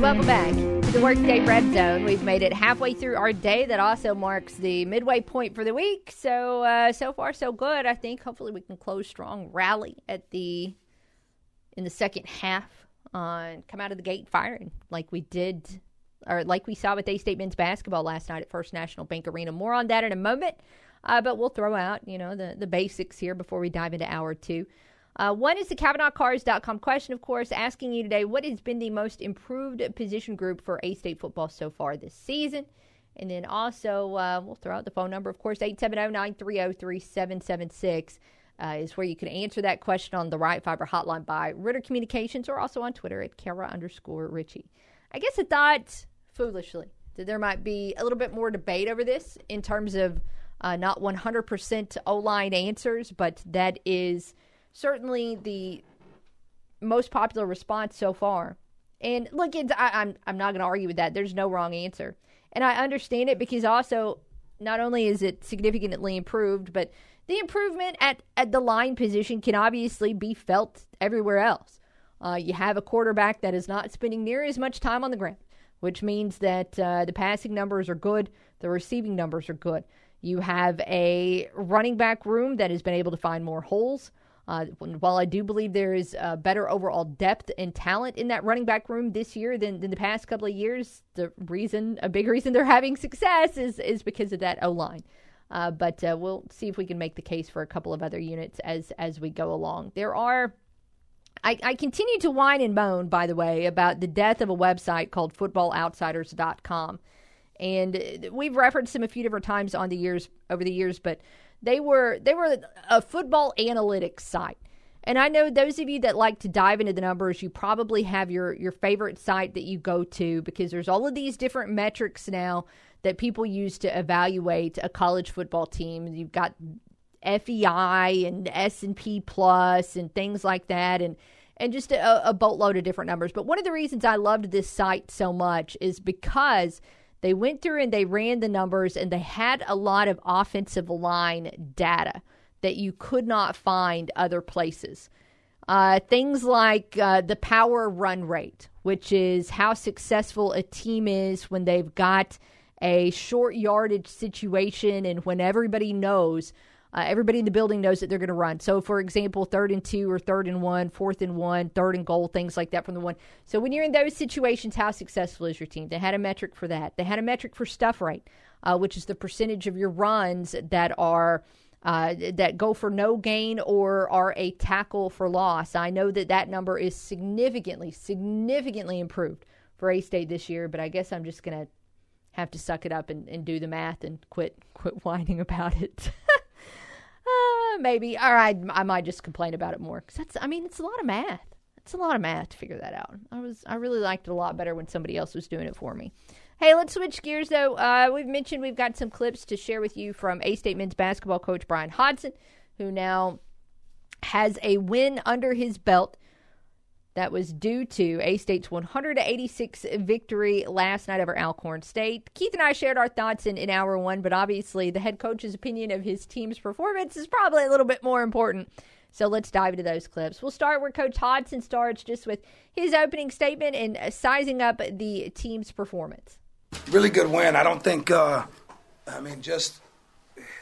Welcome back the Workday Red Zone. We've made it halfway through our day. That also marks the midway point for the week. So uh, so far so good. I think hopefully we can close strong, rally at the in the second half, uh, come out of the gate firing like we did, or like we saw with A State men's basketball last night at First National Bank Arena. More on that in a moment. Uh, but we'll throw out, you know, the, the basics here before we dive into hour two. Uh, one is the CavenaughCars.com question, of course, asking you today what has been the most improved position group for A State football so far this season? And then also, uh, we'll throw out the phone number, of course, 870 930 3776 uh, is where you can answer that question on the Ritter Fiber hotline by Ritter Communications or also on Twitter at Kara underscore Richey. I guess I thought, foolishly, that there might be a little bit more debate over this in terms of uh, not 100% O line answers, but that is certainly the most popular response so far. And look, it's, I, I'm I'm not going to argue with that. There's no wrong answer, and I understand it because also not only is it significantly improved, but the improvement at at the line position can obviously be felt everywhere else. Uh, you have a quarterback that is not spending near as much time on the ground, which means that uh, the passing numbers are good, the receiving numbers are good. You have a running back room that has been able to find more holes. Uh, while I do believe there is uh, better overall depth and talent in that running back room this year than, than the past couple of years, the reason, a big reason they're having success is is because of that O line. Uh, but uh, we'll see if we can make the case for a couple of other units as as we go along. There are. I, I continue to whine and moan, by the way, about the death of a website called FootballOutsiders.com, and we've referenced them a few different times on the years over the years, but they were they were a football analytics site. And I know those of you that like to dive into the numbers, you probably have your your favorite site that you go to because there's all of these different metrics now that people use to evaluate a college football team. You've got FEI and S&P plus and things like that and and just a, a boatload of different numbers. But one of the reasons I loved this site so much is because they went through and they ran the numbers and they had a lot of offensive line data that you could not find other places. Uh, things like uh, the power run rate, which is how successful a team is when they've got a short yardage situation and when everybody knows, uh, everybody in the building knows that they're going to run. So, for example, third and two or third and one, fourth and one, third and goal, things like that from the one. So, when you're in those situations, how successful is your team? They had a metric for that. They had a metric for stuff rate, uh, which is the percentage of your runs that are. Uh, that go for no gain or are a tackle for loss. I know that that number is significantly, significantly improved for A State this year, but I guess I'm just going to have to suck it up and, and do the math and quit quit whining about it. uh, maybe. All right, I might just complain about it more because that's. I mean, it's a lot of math. It's a lot of math to figure that out. I was. I really liked it a lot better when somebody else was doing it for me. Hey, let's switch gears though. Uh, we've mentioned we've got some clips to share with you from A State men's basketball coach Bryan Hodgson, who now has a win under his belt That was due to A State's 186 victory last night over Alcorn State. Keith and I shared our thoughts in, in hour one, but obviously the head coach's opinion of his team's performance is probably a little bit more important. So let's dive into those clips. We'll start where Coach Hodgson starts, just with his opening statement and sizing up the team's performance. Really good win. I don't think, uh, I mean, just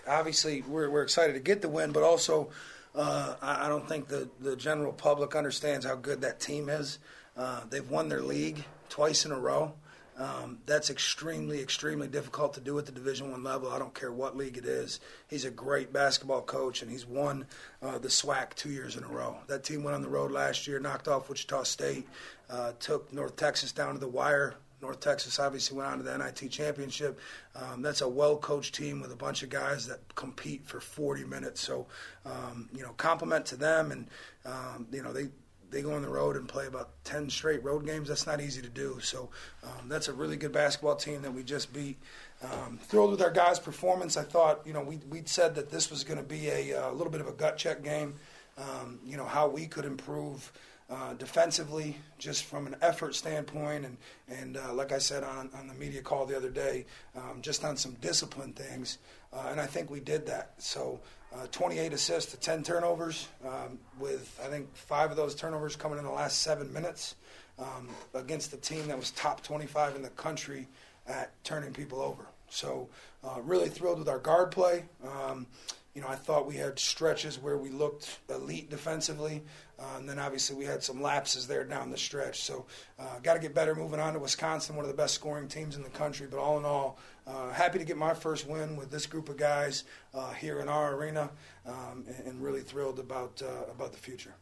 obviously we're, we're excited to get the win, but also uh, I, I, don't think the, the general public understands how good that team is. Uh, they've won their league twice in a row. Um, that's extremely, extremely difficult to do at the Division One level. I don't care what league it is. He's a great basketball coach, and he's won uh, the SWAC two years in a row. That team went on the road last year, knocked off Wichita State, uh, took North Texas down to the wire North Texas obviously went on to the NIT championship. Um, that's a well-coached team with a bunch of guys that compete for 40 minutes. So, um, you know, compliment to them, and um, you know they they go on the road and play about 10 straight road games. That's not easy to do. So um, that's a really good basketball team that we just beat. Um, thrilled with our guys' performance. I thought, you know, we, we'd said that this was going to be a, a, little bit of a gut check game, um, you know, how we could improve – uh, defensively, just from an effort standpoint, and and uh, like I said on on the media call the other day, um, just on some discipline things, uh, and I think we did that. So. Uh, 28 assists to 10 turnovers, um, with I think five of those turnovers coming in the last seven minutes um, against the team that was top 25 in the country at turning people over. So, uh, really thrilled with our guard play. Um, you know, I thought we had stretches where we looked elite defensively, uh, and then obviously we had some lapses there down the stretch. So, uh, got to get better moving on to Wisconsin, one of the best scoring teams in the country. But all in all, uh, happy to get my first win with this group of guys uh, here in our arena, um, and, and, really thrilled about uh, about the future.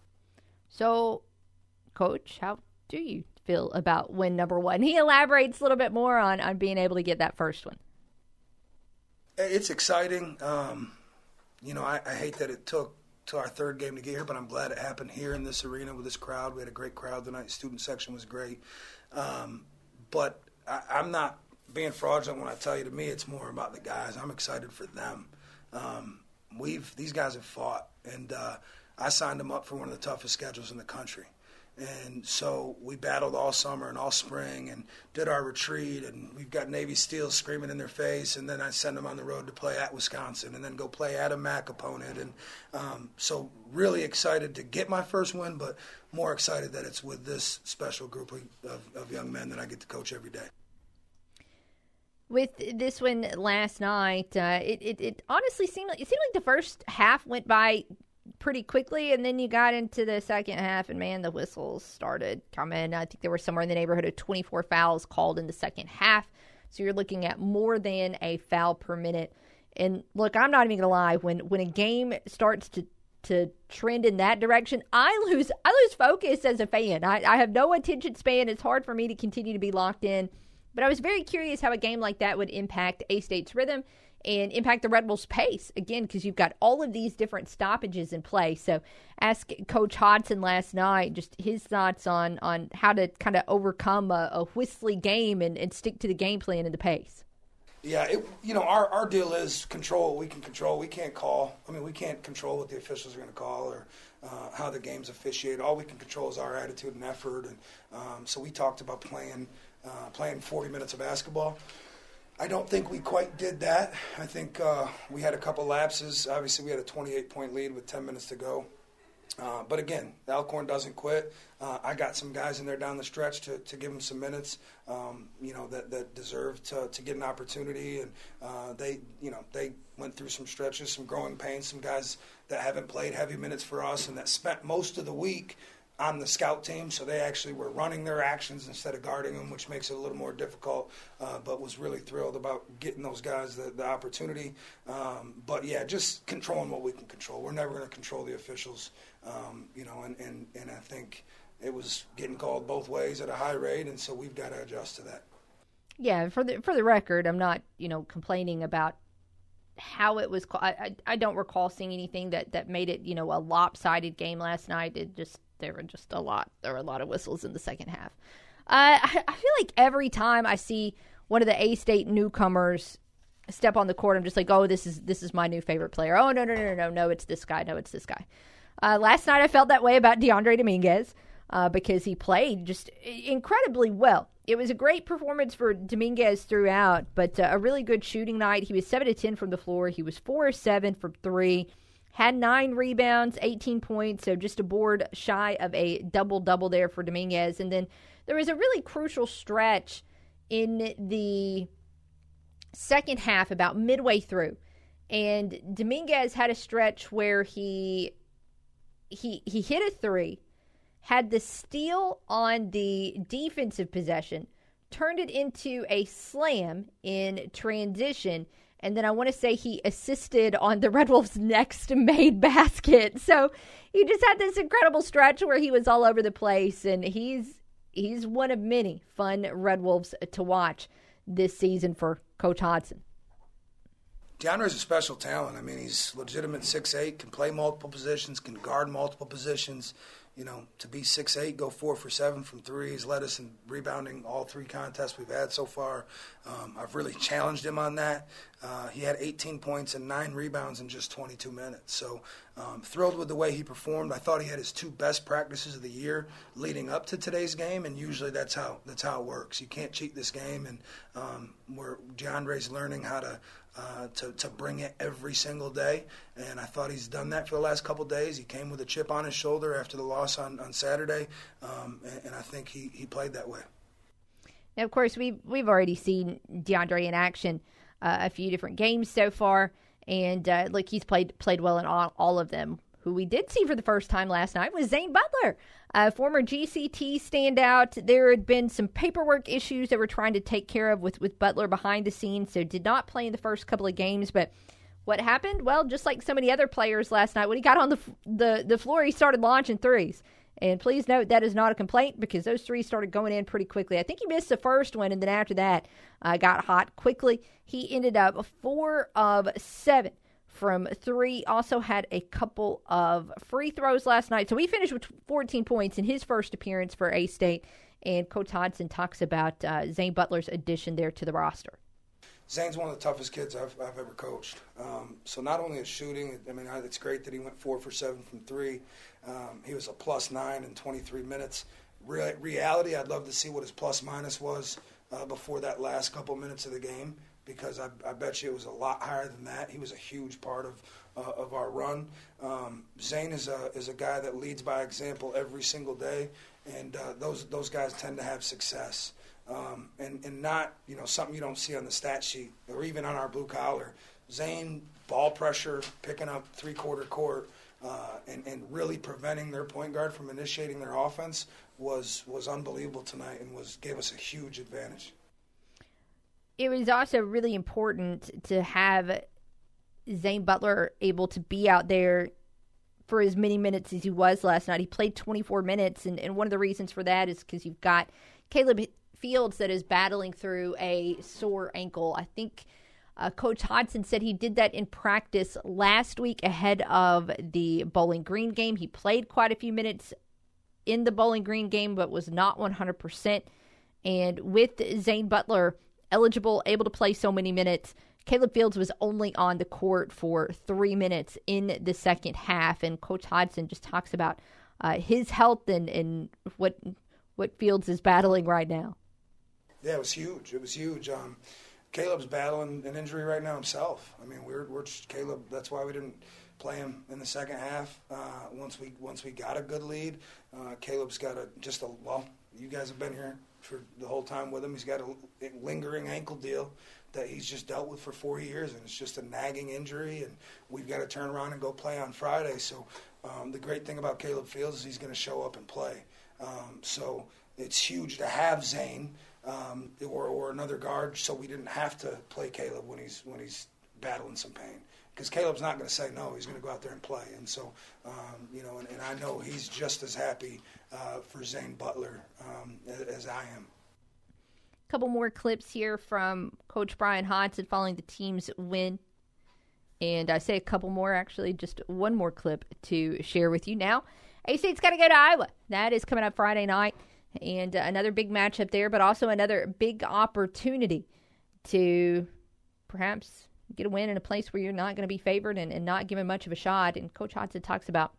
So, Coach, how do you feel about win number one? He elaborates a little bit more on on being able to get that first one. It's exciting. Um, you know, I, I hate that it took to our third game to get here, but I'm glad it happened here in this arena with this crowd. We had a great crowd tonight. Student section was great. Um, but I, am not being fraudulent when I tell you to me it's more about the guys. I'm excited for them. Um, we've these guys have fought, and uh, I signed them up for one of the toughest schedules in the country. And so we battled all summer and all spring and did our retreat. And we've got Navy SEAL screaming in their face. And then I send them on the road to play at Wisconsin and then go play at a MAC opponent. And um, so really excited to get my first win, but more excited that it's with this special group of, of, young men that I get to coach every day with this one last night, uh, it, it, it, honestly seemed like it seemed like the first half went by pretty quickly, and then you got into the second half, and man, the whistles started coming. I think there were somewhere in the neighborhood of 24 fouls called in the second half. So you're looking at more than a foul per minute. And look, I'm not even gonna lie. When when a game starts to to trend in that direction, I lose I lose focus as a fan. I, I have no attention span. It's hard for me to continue to be locked in. But I was very curious how a game like that would impact A State's rhythm and impact the Red Wolves' pace again because you've got all of these different stoppages in play. So, ask Coach Hodgson last night just his thoughts on on how to kind of overcome a, a whistly game and, and stick to the game plan and the pace. Yeah, it, you know, our, our deal is control what we can control. We can't call. I mean, we can't control what the officials are going to call or uh, how the game's officiated. All we can control is our attitude and effort. And um, so we talked about playing uh, playing 40 minutes of basketball. I don't think we quite did that. I think uh, we had a couple lapses. Obviously, we had a 28 point lead with 10 minutes to go. Uh, but again, Alcorn doesn't quit. Uh, I got some guys in there down the stretch to, to give them some minutes, um, you know, that, that deserve to, to get an opportunity. And uh, they, you know, they went through some stretches, some growing pains, some guys that haven't played heavy minutes for us and that spent most of the week on the scout team, so they actually were running their actions instead of guarding them, which makes it a little more difficult. Uh, but was really thrilled about getting those guys the, the opportunity. Um, but yeah, just controlling what we can control. We're never going to control the officials, um, you know, and, and, and I think it was getting called both ways at a high rate, and so we've got to adjust to that. Yeah, for the for the record, I'm not you know complaining about how it was. I, I, I don't recall seeing anything that that made it you know a lopsided game last night. It just there were just a lot. There were a lot of whistles in the second half. Uh, I, I feel like every time I see one of the A State newcomers step on the court, I'm just like, oh, this is this is my new favorite player. Oh no no no no no no, it's this guy. No, it's this guy. Uh, last night I felt that way about Dyondre Dominguez. uh, because he played just incredibly well. It was a great performance for Dominguez throughout, but uh, a really good shooting night. He was 7 to 10 from the floor. He was 4 7 from 3 had nine rebounds, 18 points, so just a board shy of a double double there for Dominguez. And then there was a really crucial stretch in the second half, about midway through, and Dominguez had a stretch where he he he hit a three, had the steal on the defensive possession, turned it into a slam in transition and then I want to say he assisted on the Red Wolves' next made basket. So he just had this incredible stretch where he was all over the place, and he's he's one of many fun Red Wolves to watch this season for Coach Hodgson. Dyondre's a special talent. I mean, he's legitimate six eight, can play multiple positions, can guard multiple positions you know, to be six eight, go four for seven from threes, led us in rebounding all three contests we've had so far. Um, I've really challenged him on that. Uh, he had 18 points and nine rebounds in just 22 minutes. So um, thrilled with the way he performed. I thought he had his two best practices of the year leading up to today's game, and usually that's how that's how it works. You can't cheat this game, and um, where Dyondre's learning how to uh, to, to bring it every single day. And I thought he's done that for the last couple days. He came with a chip on his shoulder after the loss on, on Saturday, um, and, and, I think he, he played that way. Now, of course, we've, we've already seen Dyondre in action uh, a few different games so far, and uh, look, he's played played well in all, all of them. Who we did see for the first time last night was Zane Butler, a former GCT standout. There had been some paperwork issues that we're trying to take care of with, with Butler behind the scenes, so did not play in the first couple of games. But what happened? Well, just like so many other players last night, when he got on the the, the floor, he started launching threes. And please note that is not a complaint because those three started going in pretty quickly. I think he missed the first one, and then after that, uh, got hot quickly. He ended up four of seven from three. Also had a couple of free throws last night. So he finished with 14 points in his first appearance for A State. And Coach Hodgson talks about uh, Zane Butler's addition there to the roster. Zane's one of the toughest kids I've, I've ever coached. Um, so not only is shooting, I mean, it's great that he went four for seven from three. Um, he was a plus nine in 23 minutes. Re- reality, I'd love to see what his plus minus was uh, before that last couple minutes of the game because I, I, bet you it was a lot higher than that. He was a huge part of uh, of our run. Um, Zane is a is a guy that leads by example every single day, and uh, those those guys tend to have success. Um, and and not you know something you don't see on the stat sheet or even on our blue collar. Zane ball pressure, picking up three quarter court. Uh, and, and really preventing their point guard from initiating their offense was was unbelievable tonight and was gave us a huge advantage it was also really important to have Zane Butler able to be out there for as many minutes as he was last night. He played 24 minutes, and, and one of the reasons for that is because you've got Caleb Fields that is battling through a sore ankle. I think uh, Coach Hodgson said he did that in practice last week ahead of the Bowling Green game. He played quite a few minutes in the Bowling Green game, but was not 100%. And with Zane Butler eligible, able to play so many minutes. Caleb Fields was only on the court for three minutes in the second half, and Coach Hodgson just talks about uh, his health and, and what what Fields is battling right now. Yeah, it was huge. It was huge. Um, Caleb's battling an injury right now himself. I mean, we're, we're Caleb. That's why we didn't play him in the second half. Uh, once we once we got a good lead, uh, Caleb's got a just a well. You guys have been here for the whole time with him. He's got a lingering ankle deal that he's just dealt with for four years, and it's just a nagging injury. And we've got to turn around and go play on Friday. So um, the great thing about Caleb Fields is he's going to show up and play. Um, so it's huge to have Zane um, or, or another guard, so we didn't have to play Caleb when he's when he's battling some pain because Caleb's not going to say no. He's going to go out there and play. And so, um, you know, and, and, I know he's just as happy uh, for Zane Butler um, as, I am. A couple more clips here from Coach Bryan Hodgson following the team's win. And I say a couple more, actually, just one more clip to share with you now. A State's got to go to Iowa. That is coming up Friday night. And uh, another big matchup there, but also another big opportunity to perhaps get a win in a place where you're not going to be favored and, and not given much of a shot. And Coach Hodgson talks about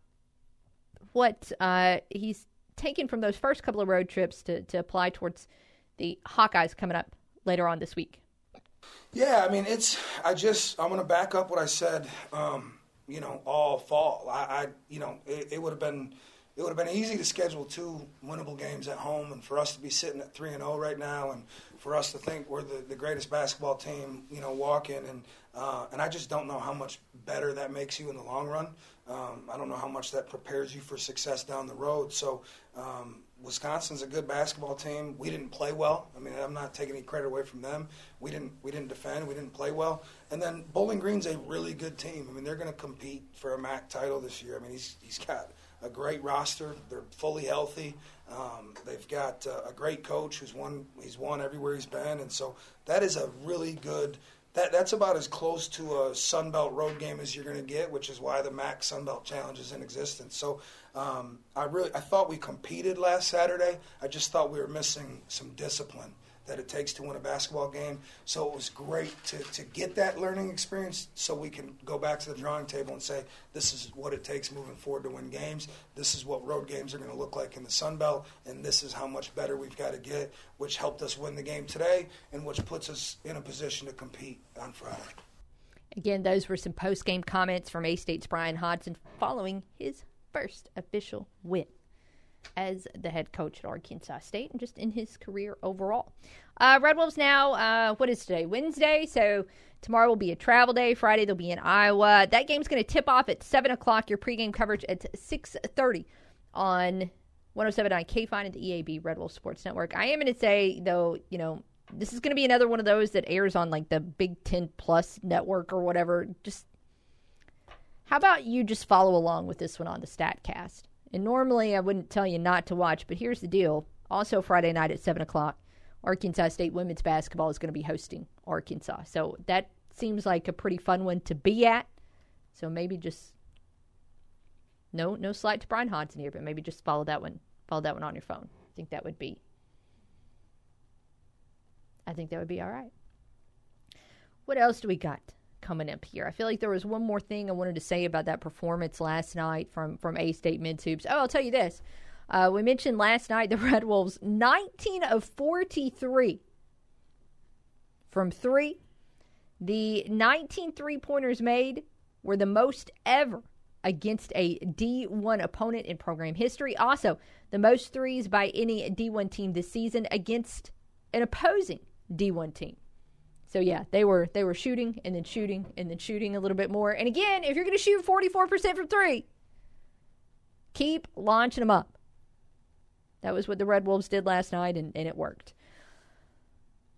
what uh, he's taken from those first couple of road trips to, to apply towards the Hawkeyes coming up later on this week? Yeah, I mean, it's. I just. I'm going to back up what I said. Um, you know, all fall. I, I you know, it, it would have been. It would have been easy to schedule two winnable games at home, and for us to be sitting at three and zero right now, and for us to think we're the, the greatest basketball team, you know, walking, and uh, and I just don't know how much better that makes you in the long run. Um, I don't know how much that prepares you for success down the road. So um, Wisconsin's a good basketball team. We didn't play well. I mean, I'm not taking any credit away from them. We didn't we didn't defend. We didn't play well. And then Bowling Green's a really good team. I mean, they're going to compete for a MAC title this year. I mean, he's he's got a great roster. They're fully healthy. Um, they've got uh, a great coach who's won. He's won everywhere he's been, and so that is a really good that that's about as close to a Sun Belt road game as you're going to get, which is why the MAC Sun Belt Challenge is in existence. So um, I really I thought we competed last Saturday. I just thought we were missing some discipline that it takes to win a basketball game. So it was great to, to get that learning experience so we can go back to the drawing table and say, this is what it takes moving forward to win games. This is what road games are going to look like in the Sun Belt, and this is how much better we've got to get, which helped us win the game today and which puts us in a position to compete on Friday. Again, those were some post game comments from A State's Bryan Hodgson following his first official win as the head coach at Arkansas State and just in his career overall. Uh, Red Wolves now, uh, what is today? Wednesday. So tomorrow will be a travel day. Friday they'll be in Iowa. That game's going to tip off at 7 o'clock. Your pregame coverage at 6.30 on 107.9 KFIN and the EAB Red Wolf Sports Network. I am going to say, though, you know, this is going to be another one of those that airs on like the Big Ten Plus network or whatever. Just how about you just follow along with this one on the StatCast? And normally I wouldn't tell you not to watch, but here's the deal. Also, Friday night at 7 o'clock, Arkansas State women's basketball is going to be hosting Arkansas. So that seems like a pretty fun one to be at. So maybe just no no slight to Bryan Hodgson here, but maybe just follow that one follow that one on your phone. I think that would be I think that would be all right. What else do we got? Coming up here. I feel like there was one more thing I wanted to say about that performance last night from from A State Mid Hoops. Oh, I'll tell you this. Uh, we mentioned last night the Red Wolves 19 of 43 from three. The 19 three pointers made were the most ever against a D1 opponent in program history. Also, the most threes by any D1 team this season against an opposing D1 team. So yeah, they were they were shooting and then shooting and then shooting a little bit more. And again, if you're going to shoot 44% from 3, keep launching them up. That was what the Red Wolves did last night and, and it worked.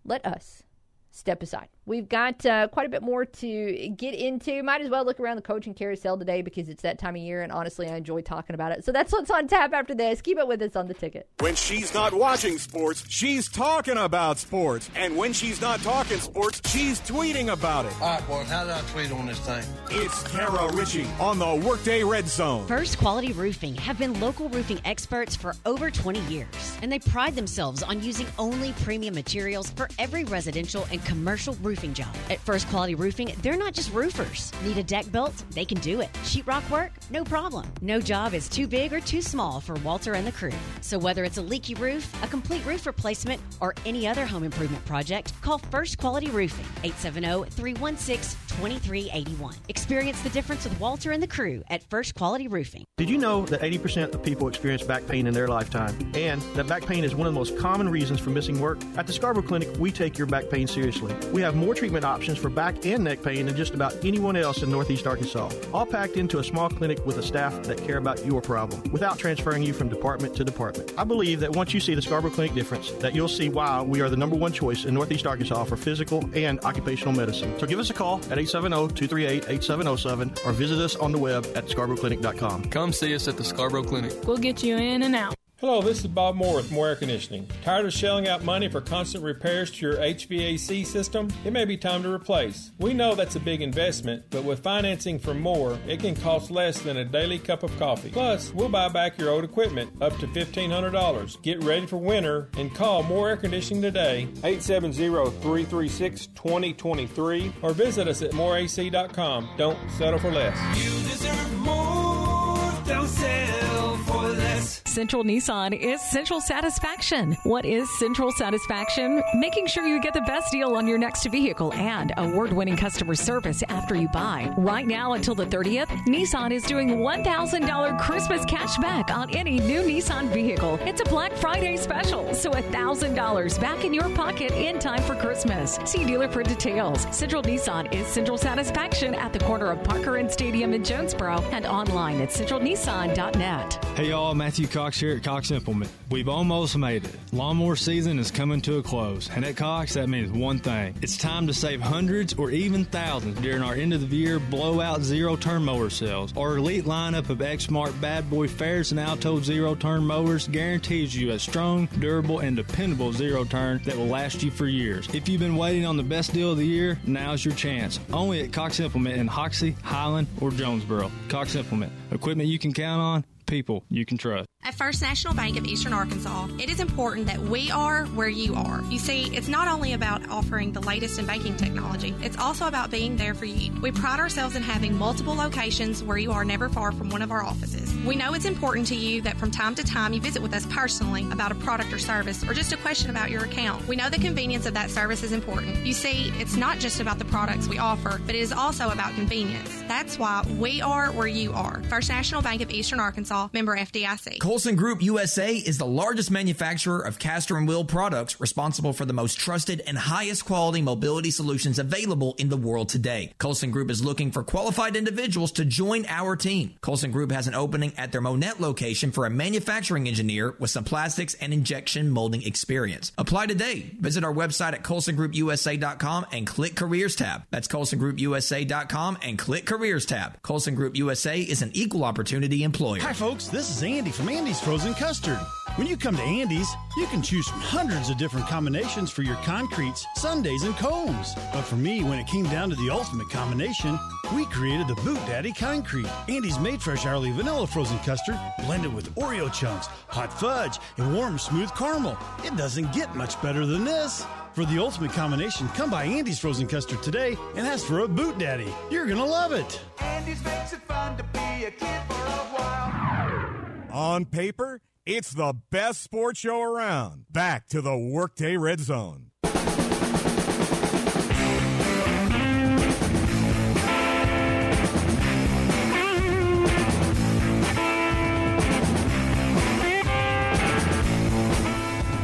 Let us step aside. We've got uh, quite a bit more to get into. Might as well look around the coaching carousel today because it's that time of year, and honestly, I enjoy talking about it. So that's what's on tap after this. Keep it with us on the ticket. When she's not watching sports, she's talking about sports. And when she's not talking sports, she's tweeting about it. All right, boys, how did I tweet on this thing? It's Kara Richey on the Workday Red Zone. First Quality Roofing have been local roofing experts for over 20 years, and they pride themselves on using only premium materials for every residential and commercial roofing job. At First Quality Roofing, they're not just roofers. Need a deck built? They can do it. Sheetrock work? No problem. No job is too big or too small for Walter and the crew. So whether it's a leaky roof, a complete roof replacement, or any other home improvement project, call First Quality Roofing 870-316-2381. Experience the difference with Walter and the crew at First Quality Roofing. Did you know that 80% of people experience back pain in their lifetime and that back pain is one of the most common reasons for missing work? At the Scarborough Clinic, we take your back pain seriously. We have more treatment options for back and neck pain than just about anyone else in Northeast Arkansas, all packed into a small clinic with a staff that care about your problem without transferring you from department to department. I believe that once you see the Scarborough Clinic difference, that you'll see why we are the number one choice in Northeast Arkansas for physical and occupational medicine. So give us a call at 870-238-8707 or visit us on the web at scarboroughclinic.com. Come see us at the Scarborough Clinic. We'll get you in and out. Hello, this is Bob Moore with Moore Air Conditioning. Tired of shelling out money for constant repairs to your HVAC system? It may be time to replace. We know that's a big investment, but with financing from Moore, it can cost less than a daily cup of coffee. Plus, we'll buy back your old equipment up to $1,500. Get ready for winter and call Moore Air Conditioning today, 870-336-2023, or visit us at mooreac.com. Don't settle for less. You deserve more. Don't settle for less. Central Nissan is Central Satisfaction. What is Central Satisfaction? Making sure you get the best deal on your next vehicle and award winning customer service after you buy. Right now until the 30th, Nissan is doing $1,000 Christmas cash back on any new Nissan vehicle. It's a Black Friday special, so $1,000 back in your pocket in time for Christmas. See dealer for details. Central Nissan is Central Satisfaction at the corner of Parker and Stadium in Jonesboro and online at centralnissan.net. Hey y'all, Matthew Cox here at Cox Implement. We've almost made it. Lawnmower season is coming to a close, and at Cox that means one thing. It's time to save hundreds or even thousands during our end of the year blowout zero turn mower sales. Our elite lineup of Exmark Bad Boy Ferris and Alto zero turn mowers guarantees you a strong, durable, and dependable zero turn that will last you for years. If you've been waiting on the best deal of the year, now's your chance. Only at Cox Implement in Hoxie, Highland, or Jonesboro. Cox Implement. Equipment you can count on, people you can trust. At First National Bank of Eastern Arkansas, it is important that we are where you are. You see, it's not only about offering the latest in banking technology, it's also about being there for you. We pride ourselves in having multiple locations where you are never far from one of our offices. We know it's important to you that from time to time you visit with us personally about a product or service or just a question about your account. We know the convenience of that service is important. You see, it's not just about the products we offer, but it is also about convenience. That's why we are where you are. First National Bank of Eastern Arkansas, member FDIC. Colson Group USA is the largest manufacturer of caster and wheel products responsible for the most trusted and highest quality mobility solutions available in the world today. Colson Group is looking for qualified individuals to join our team. Colson Group has an opening at their Monette location for a manufacturing engineer with some plastics and injection molding experience. Apply today. Visit our website at colsongroupusa.com and click careers tab. That's colsongroupusa.com and click careers tab. Colson Group USA is an equal opportunity employer. Hi, folks. This is Andy from Andy's Frozen Custard. When you come to Andy's, you can choose from hundreds of different combinations for your concretes, sundaes, and cones. But for me, when it came down to the ultimate combination, we created the Boot Daddy Concrete. Andy's made fresh hourly vanilla frozen custard blended with Oreo chunks, hot fudge, and warm, smooth caramel. It doesn't get much better than this. For the ultimate combination, come by Andy's Frozen Custard today and ask for a Boot Daddy. You're going to love it. Andy's makes it fun to be a kid for a while. On paper, it's the best sports show around. Back to the Workday Red Zone.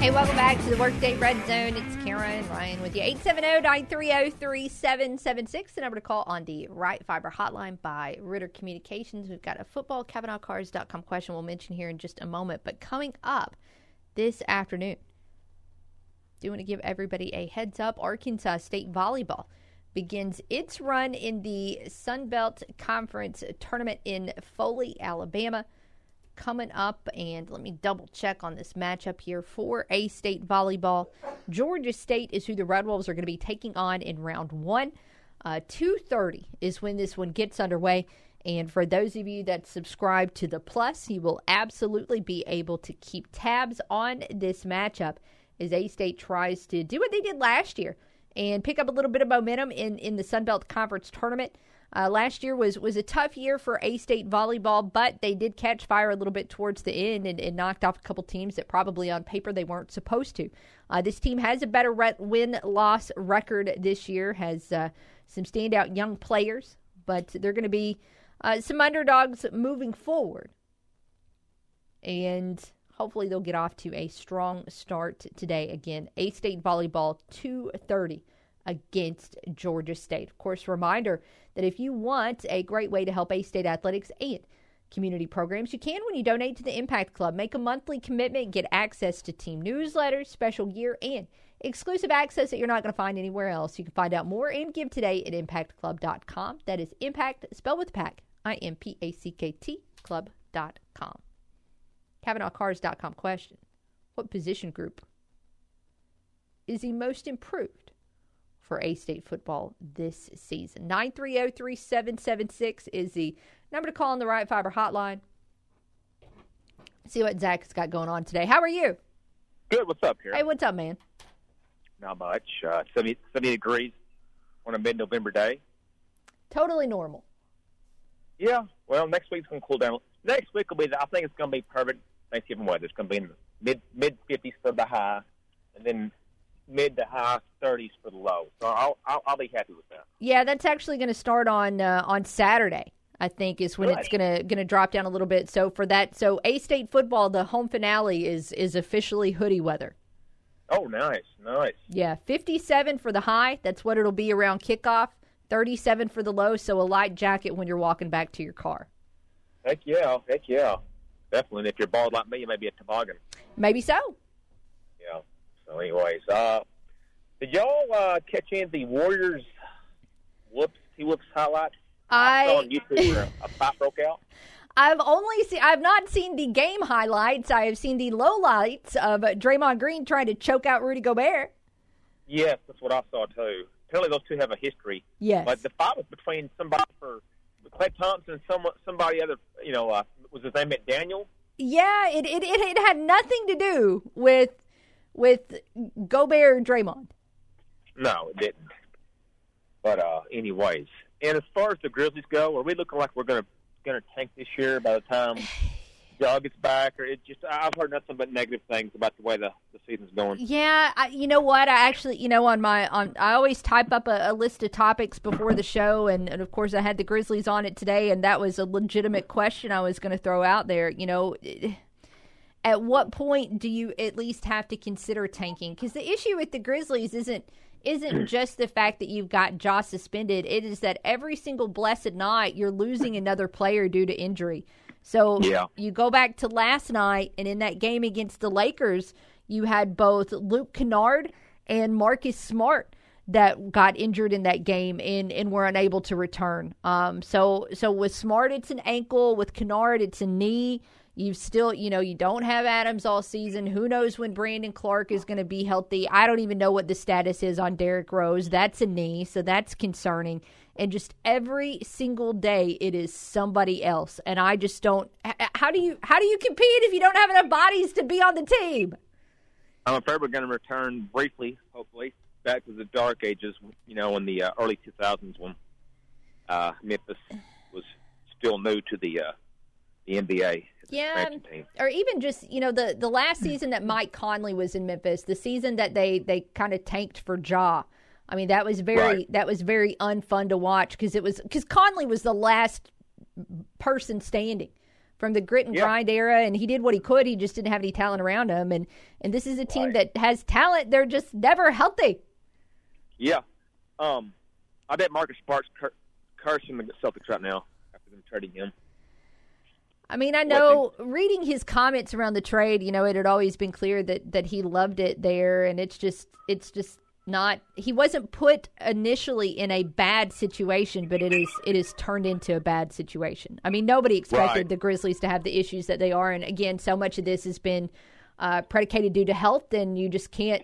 Hey, welcome back to the Workday Red Zone. It's Karen Ryan with you. 870-930-3776, the number to call on the Ritter Fiber hotline by Ritter Communications. We've got a football CavenaughCars.com question we'll mention here in just a moment. But coming up this afternoon, do want to give everybody a heads up. Arkansas State Volleyball begins its run in the Sun Belt Conference tournament in Foley, Alabama coming up, and let me double check on this matchup here for A State volleyball. Georgia State is who the Red Wolves are going to be taking on in round one. Uh, Two thirty is when this one gets underway. And for those of you that subscribe to the Plus, you will absolutely be able to keep tabs on this matchup as A State tries to do what they did last year and pick up a little bit of momentum in, in the Sun Belt Conference tournament. Uh, last year was was a tough year for A State volleyball, but they did catch fire a little bit towards the end and, and knocked off a couple teams that probably on paper they weren't supposed to. Uh, this team has a better re- win loss record this year, has uh, some standout young players, but they're going to be uh, some underdogs moving forward. And hopefully they'll get off to a strong start today. Again, A State volleyball 230 against Georgia State. Of course, reminder that if you want a great way to help A State athletics and community programs, you can when you donate to the Impact Club. Make a monthly commitment, get access to team newsletters, special gear, and exclusive access that you're not going to find anywhere else. You can find out more and give today at impactclub.com. That is impact, spelled with pack, I M P A C K T, club.com. CavenaughCars.com question What position group is the most improved for A State football this season? 9303776 is the number to call on the Ritter Fiber hotline. See what Zach's got going on today. How are you? Good. What's up, here? Hey, what's up, man? Not much. Uh, 70, 70 degrees on a mid-November day. Totally normal. Yeah. Well, next week's going to cool down. Next week will be. The, I think it's going to be perfect. Thanksgiving weather. It's going to be in the mid mid 50s for the high, and then mid to high 30s for the low. So I'll I'll, I'll be happy with that. Yeah, that's actually going to start on uh, on Saturday. I think is when it's gonna gonna drop down a little bit. So for that, so A State football, the home finale is is officially hoodie weather. Oh, nice, nice. Yeah, 57 for the high. That's what it'll be around kickoff. 37 for the low. So a light jacket when you're walking back to your car. Heck yeah, heck yeah, definitely. And if you're bald like me, you may be a toboggan. Maybe so. So, anyways, uh, did y'all uh, catch any of the Warriors whoops he whoops highlights? I saw on YouTube where a fight broke out. I've only seen I've not seen the game highlights. I have seen the lowlights of Draymond Green trying to choke out Rudy Gobert. Yes, that's what I saw too. Apparently, those two have a history. Yes. But the fight was between somebody for Klay Thompson and some somebody other. You know, uh, was his name McDaniel? Yeah, it, it it it had nothing to do with with Gobert or Draymond. No, it didn't. But uh, anyways, and as far as the Grizzlies go, are we looking like we're gonna gonna tank this year by the time Doug gets back? Or it just I've heard nothing but negative things about the way the, the season's going. Yeah, I, you know what? I actually, you know, on my on, I always type up a, a list of topics before the show, and, and of course, I had the Grizzlies on it today, and that was a legitimate question I was going to throw out there. You know, at what point do you at least have to consider tanking? Because the issue with the Grizzlies isn't isn't just the fact that you've got Ja suspended. It is that every single blessed night you're losing another player due to injury. So Yeah. you go back to last night, and in that game against the Lakers, you had both Luke Kennard and Marcus Smart that got injured in that game and, and were unable to return. Um, so so with Smart, it's an ankle. With Kennard, it's a knee. You still, you know, you don't have Adams all season. Who knows when Brandon Clarke is going to be healthy? I don't even know what the status is on Derrick Rose. That's a knee, so that's concerning. And just every single day, it is somebody else, and I just don't. How do you how do you compete if you don't have enough bodies to be on the team? I'm afraid we're going to return briefly, hopefully, back to the dark ages. You know, in the uh, early 2000s when uh, Memphis was still new to the uh, the NBA. Yeah, or even just you know the the last season that Mike Conley was in Memphis, the season that they they kind of tanked for Ja. I mean that was very Right. that was very unfun to watch because it was because Conley was the last person standing from the grit and Yeah. grind era, and he did what he could. He just didn't have any talent around him, and and this is a team that has talent. They're just never healthy. Yeah. Um, I bet Marcus Smart's cur- cursing the Celtics right now after them trading him. I mean, I know reading his comments around the trade, you know, it had always been clear that that he loved it there, and it's just it's just not. He wasn't put initially in a bad situation, but it is it is turned into a bad situation. I mean, nobody expected Right. the Grizzlies to have the issues that they are, and again, so much of this has been uh, predicated due to health, and you just can't.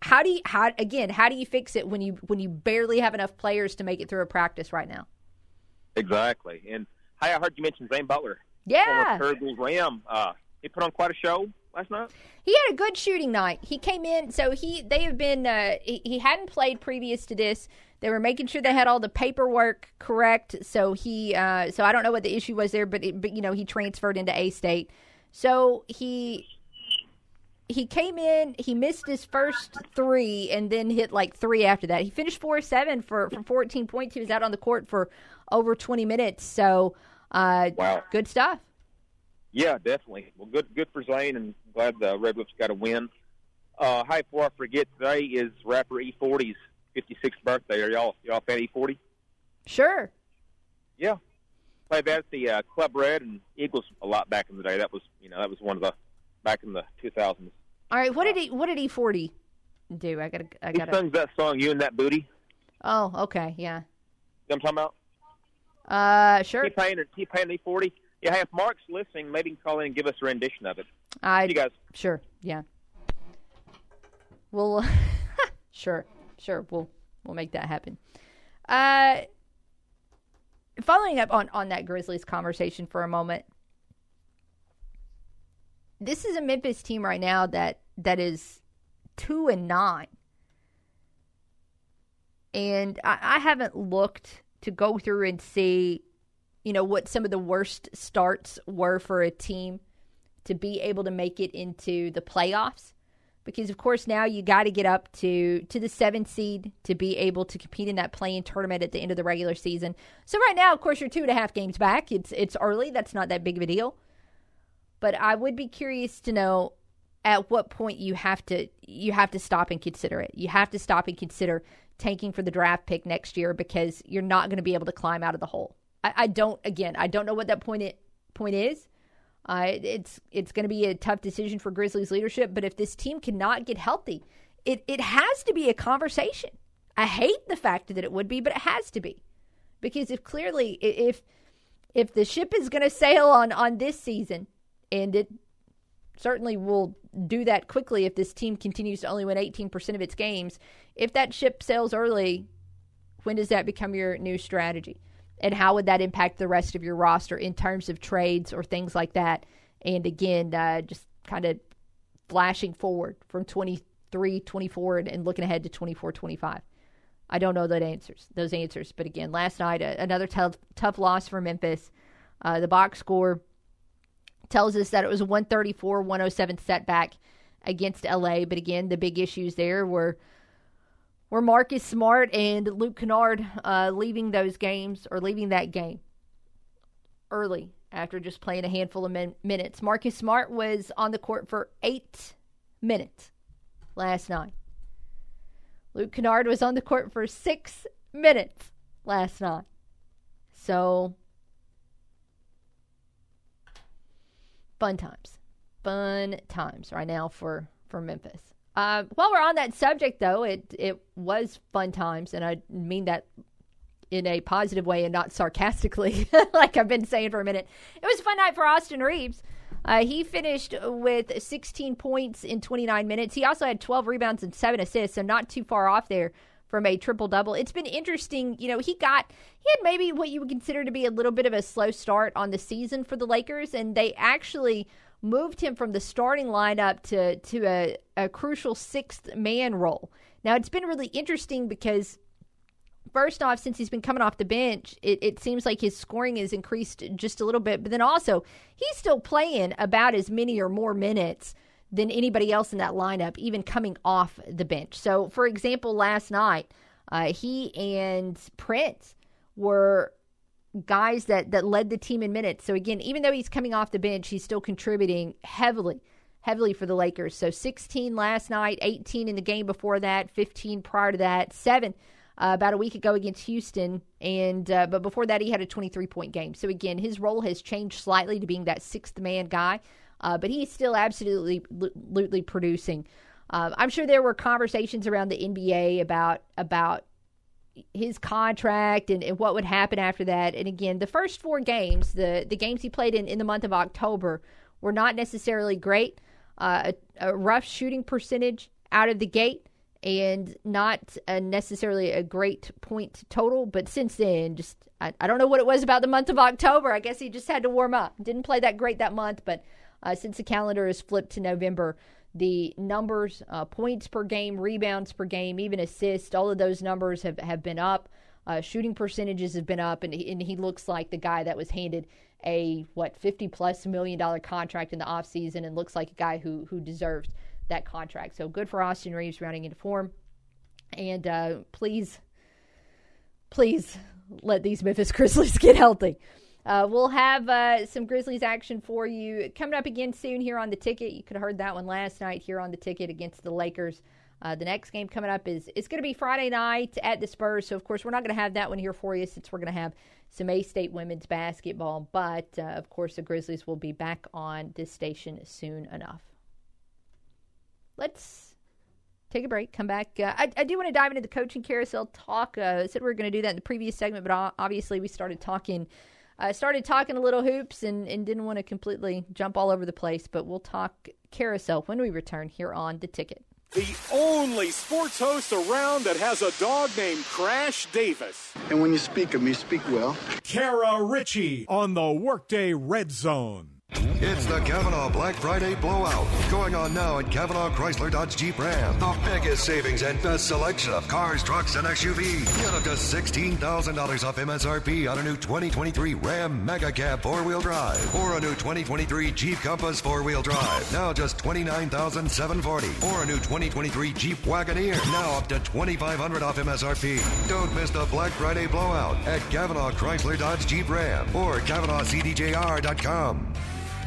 How do you how again? How do you fix it when you when you barely have enough players to make it through a practice right now? Exactly. And hey, I heard you mention Zane Butler. Yeah. Former Ram. Uh, he put on quite a show last night. He had a good shooting night. He came in, so he they have been. Uh, he, he hadn't played previous to this. They were making sure they had all the paperwork correct. So he, uh, so I don't know what the issue was there, but it, but you know he transferred into A State. So he he came in. He missed his first three, and then hit like three after that. He finished four seven for for fourteen points. He was out on the court for over twenty minutes. So uh, Wow. good stuff. Yeah, definitely. Well, good, good for Zane, and glad the Red Wolves got a win. Uh, hey, before I forget, today is rapper E40's 56th birthday. Are y'all y'all a fan of E40? Sure. Yeah, played that at the uh, Club Red and Eagles a lot back in the day. That was you know that was one of the back in the 2000s. All right, what did he what did E forty do? I gotta I He gotta. sings that song "You and That Booty." Oh, okay, yeah. You know what I'm talking about? Uh, sure. T Pain or T Pain E40. Yeah, hey, if Mark's listening, maybe he can call in and give us a rendition of it. I you guys. sure, yeah. We'll sure, sure. We'll we'll make that happen. Uh, following up on on that Grizzlies conversation for a moment. This is a Memphis team right now that that is two and nine, and I, I haven't looked to go through and see, you know, what some of the worst starts were for a team to be able to make it into the playoffs because of course now you got to get up to to the seventh seed to be able to compete in that play-in tournament at the end of the regular season. So right now, of course, you're two and a half games back. It's it's early. That's not that big of a deal. But I would be curious to know at what point you have to you have to stop and consider it. You have to stop and consider tanking for the draft pick next year because you're not going to be able to climb out of the hole. I, I don't again. I don't know what that point it, point is. Uh, it's it's going to be a tough decision for Grizzlies leadership, but if this team cannot get healthy, it it has to be a conversation. I hate the fact that it would be, but it has to be because if clearly if if the ship is going to sail on on this season, and it certainly will do that quickly if this team continues to only win 18% of its games. If that ship sails early, when does that become your new strategy? and how would that impact the rest of your roster in terms of trades or things like that? And again, uh, just kind of flashing forward from 23, 24, and, and looking ahead to 24, 25. I don't know that answers those answers, but again, last night uh, another tough tough loss for Memphis. Uh, the box score tells us that it was a 134-107 setback against LA, but again, the big issues there were were Marcus Smart and Luke Kennard uh, leaving those games or leaving that game early after just playing a handful of min- minutes. Marcus Smart was on the court for eight minutes last night. Luke Kennard was on the court for six minutes last night. So, fun times. Fun times right now for, for Memphis. Uh, while we're on that subject, though, it it was fun times, and I mean that in a positive way and not sarcastically, like I've been saying for a minute. It was a fun night for Austin Reaves. Uh, he finished with 16 points in 29 minutes. He also had 12 rebounds and seven assists, so not too far off there from a triple double. It's been interesting. You know, he got he had maybe what you would consider to be a little bit of a slow start on the season for the Lakers, and they actually moved him from the starting lineup to to a, a crucial sixth man role. Now it's been really interesting because first off, since he's been coming off the bench, it, it seems like his scoring has increased just a little bit. But then also, he's still playing about as many or more minutes than anybody else in that lineup, even coming off the bench. So, for example, last night, uh, he and Prince were guys that that led the team in minutes. So again, even though he's coming off the bench, he's still contributing heavily, heavily for the Lakers. So 16 last night, 18 in the game before that, 15 prior to that, seven uh, about a week ago against Houston, and uh, but before that he had a 23 point game. So again, his role has changed slightly to being that sixth man guy, uh, but he's still absolutely, absolutely producing. Uh, I'm sure there were conversations around the NBA about about his contract and, and, what would happen after that. And again, the first four games, the, the games he played in, in the month of October, were not necessarily great. Uh, a, a, rough shooting percentage out of the gate and not a necessarily a great point total. But since then, just I, I, don't know what it was about the month of October. I guess he just had to warm up. Didn't play that great that month, but uh, since the calendar has flipped to November, the numbers, uh, points per game, rebounds per game, even assists, all of those numbers have, have been up. Uh, shooting percentages have been up, and he, and he looks like the guy that was handed a what 50 plus million dollar contract in the offseason and looks like a guy who who deserves that contract. So good for Austin Reaves rounding into form. And uh, please, please let these Memphis Grizzlies get healthy. Uh, we'll have uh, some Grizzlies action for you coming up again soon here on the ticket. You could have heard that one last night here on the ticket against the Lakers. Uh, the next game coming up is it's going to be Friday night at the Spurs. So of course we're not going to have that one here for you since we're going to have some A State women's basketball. But uh, of course the Grizzlies will be back on this station soon enough. Let's take a break. Come back. Uh, I, I, do want to dive into the coaching carousel talk. Uh, I said we were going to do that in the previous segment, but obviously we started talking I started talking a little hoops and, and didn't want to completely jump all over the place, but we'll talk carousel when we return here on The Ticket. The only sports host around that has a dog named Crash Davis. And when you speak of me, speak well. Kara Richey on the Workday Red Zone. It's the Cavenaugh Black Friday blowout. Going on now at Cavenaugh Chrysler Dodge Jeep Ram. The biggest savings and best selection of cars, trucks, and SUVs. Get up to $16,000 off MSRP on a new 2023 Ram Mega Cab four wheel drive. Or a new 2023 Jeep Compass four wheel drive. Now just $29,740. Or a new 2023 Jeep Wagoneer. Now up to 2,500 off MSRP. Don't miss the Black Friday blowout at Cavenaugh Chrysler Dodge Jeep Ram or CavenaughCDJR.com.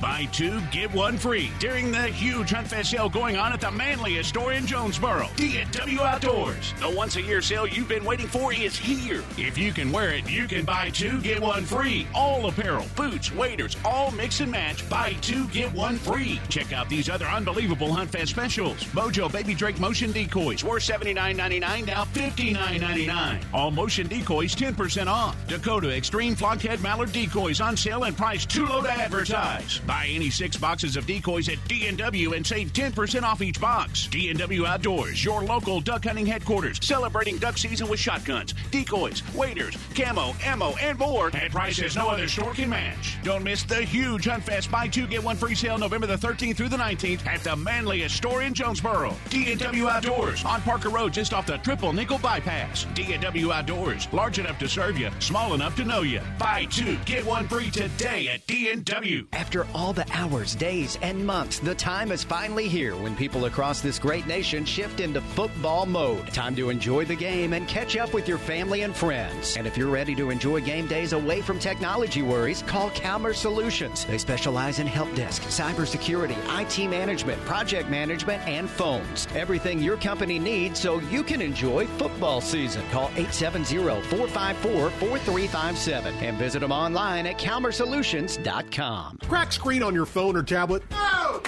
Buy two, get one free during the huge Hunt Fest sale going on at the manliest store in Jonesboro. D&W Outdoors. The once a year sale you've been waiting for is here. If you can wear it, you can buy two, get one free. All apparel, boots, waders, all mix and match. Buy two, get one free. Check out these other unbelievable Hunt Fest specials. Mojo Baby Drake motion decoys were $79.99, now $59.99. All motion decoys 10% off. Dakota Extreme Flockhead Mallard decoys on sale and priced too low to advertise. Buy any six boxes of decoys at D&W and save 10% off each box. D&W Outdoors, your local duck hunting headquarters, celebrating duck season with shotguns, decoys, waders, camo, ammo, and more at prices no other store can match. Don't miss the huge Hunt Fest buy two get one free sale November the 13th through the 19th at the manliest store in Jonesboro. D&W Outdoors on Parker Road just off the triple nickel bypass. D&W Outdoors, large enough to serve you, small enough to know you. Buy two get one free today at D&W. After all the hours, days, and months, the time is finally here when people across this great nation shift into football mode. Time to enjoy the game and catch up with your family and friends. And if you're ready to enjoy game days away from technology worries, call Calmer Solutions. They specialize in help desk, cybersecurity, IT management, project management, and phones. Everything your company needs so you can enjoy football season. Call 870-454-4357 and visit them online at calmersolutions.com. Crack screen on your phone or tablet? No!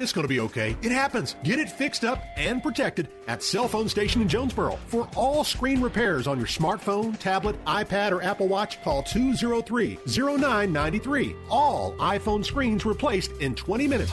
It's going to be okay. It happens. Get it fixed up and protected at Cell Phone Station in Jonesboro. For all screen repairs on your smartphone, tablet, iPad, or Apple Watch, call 203 0993. All iPhone screens replaced in 20 minutes.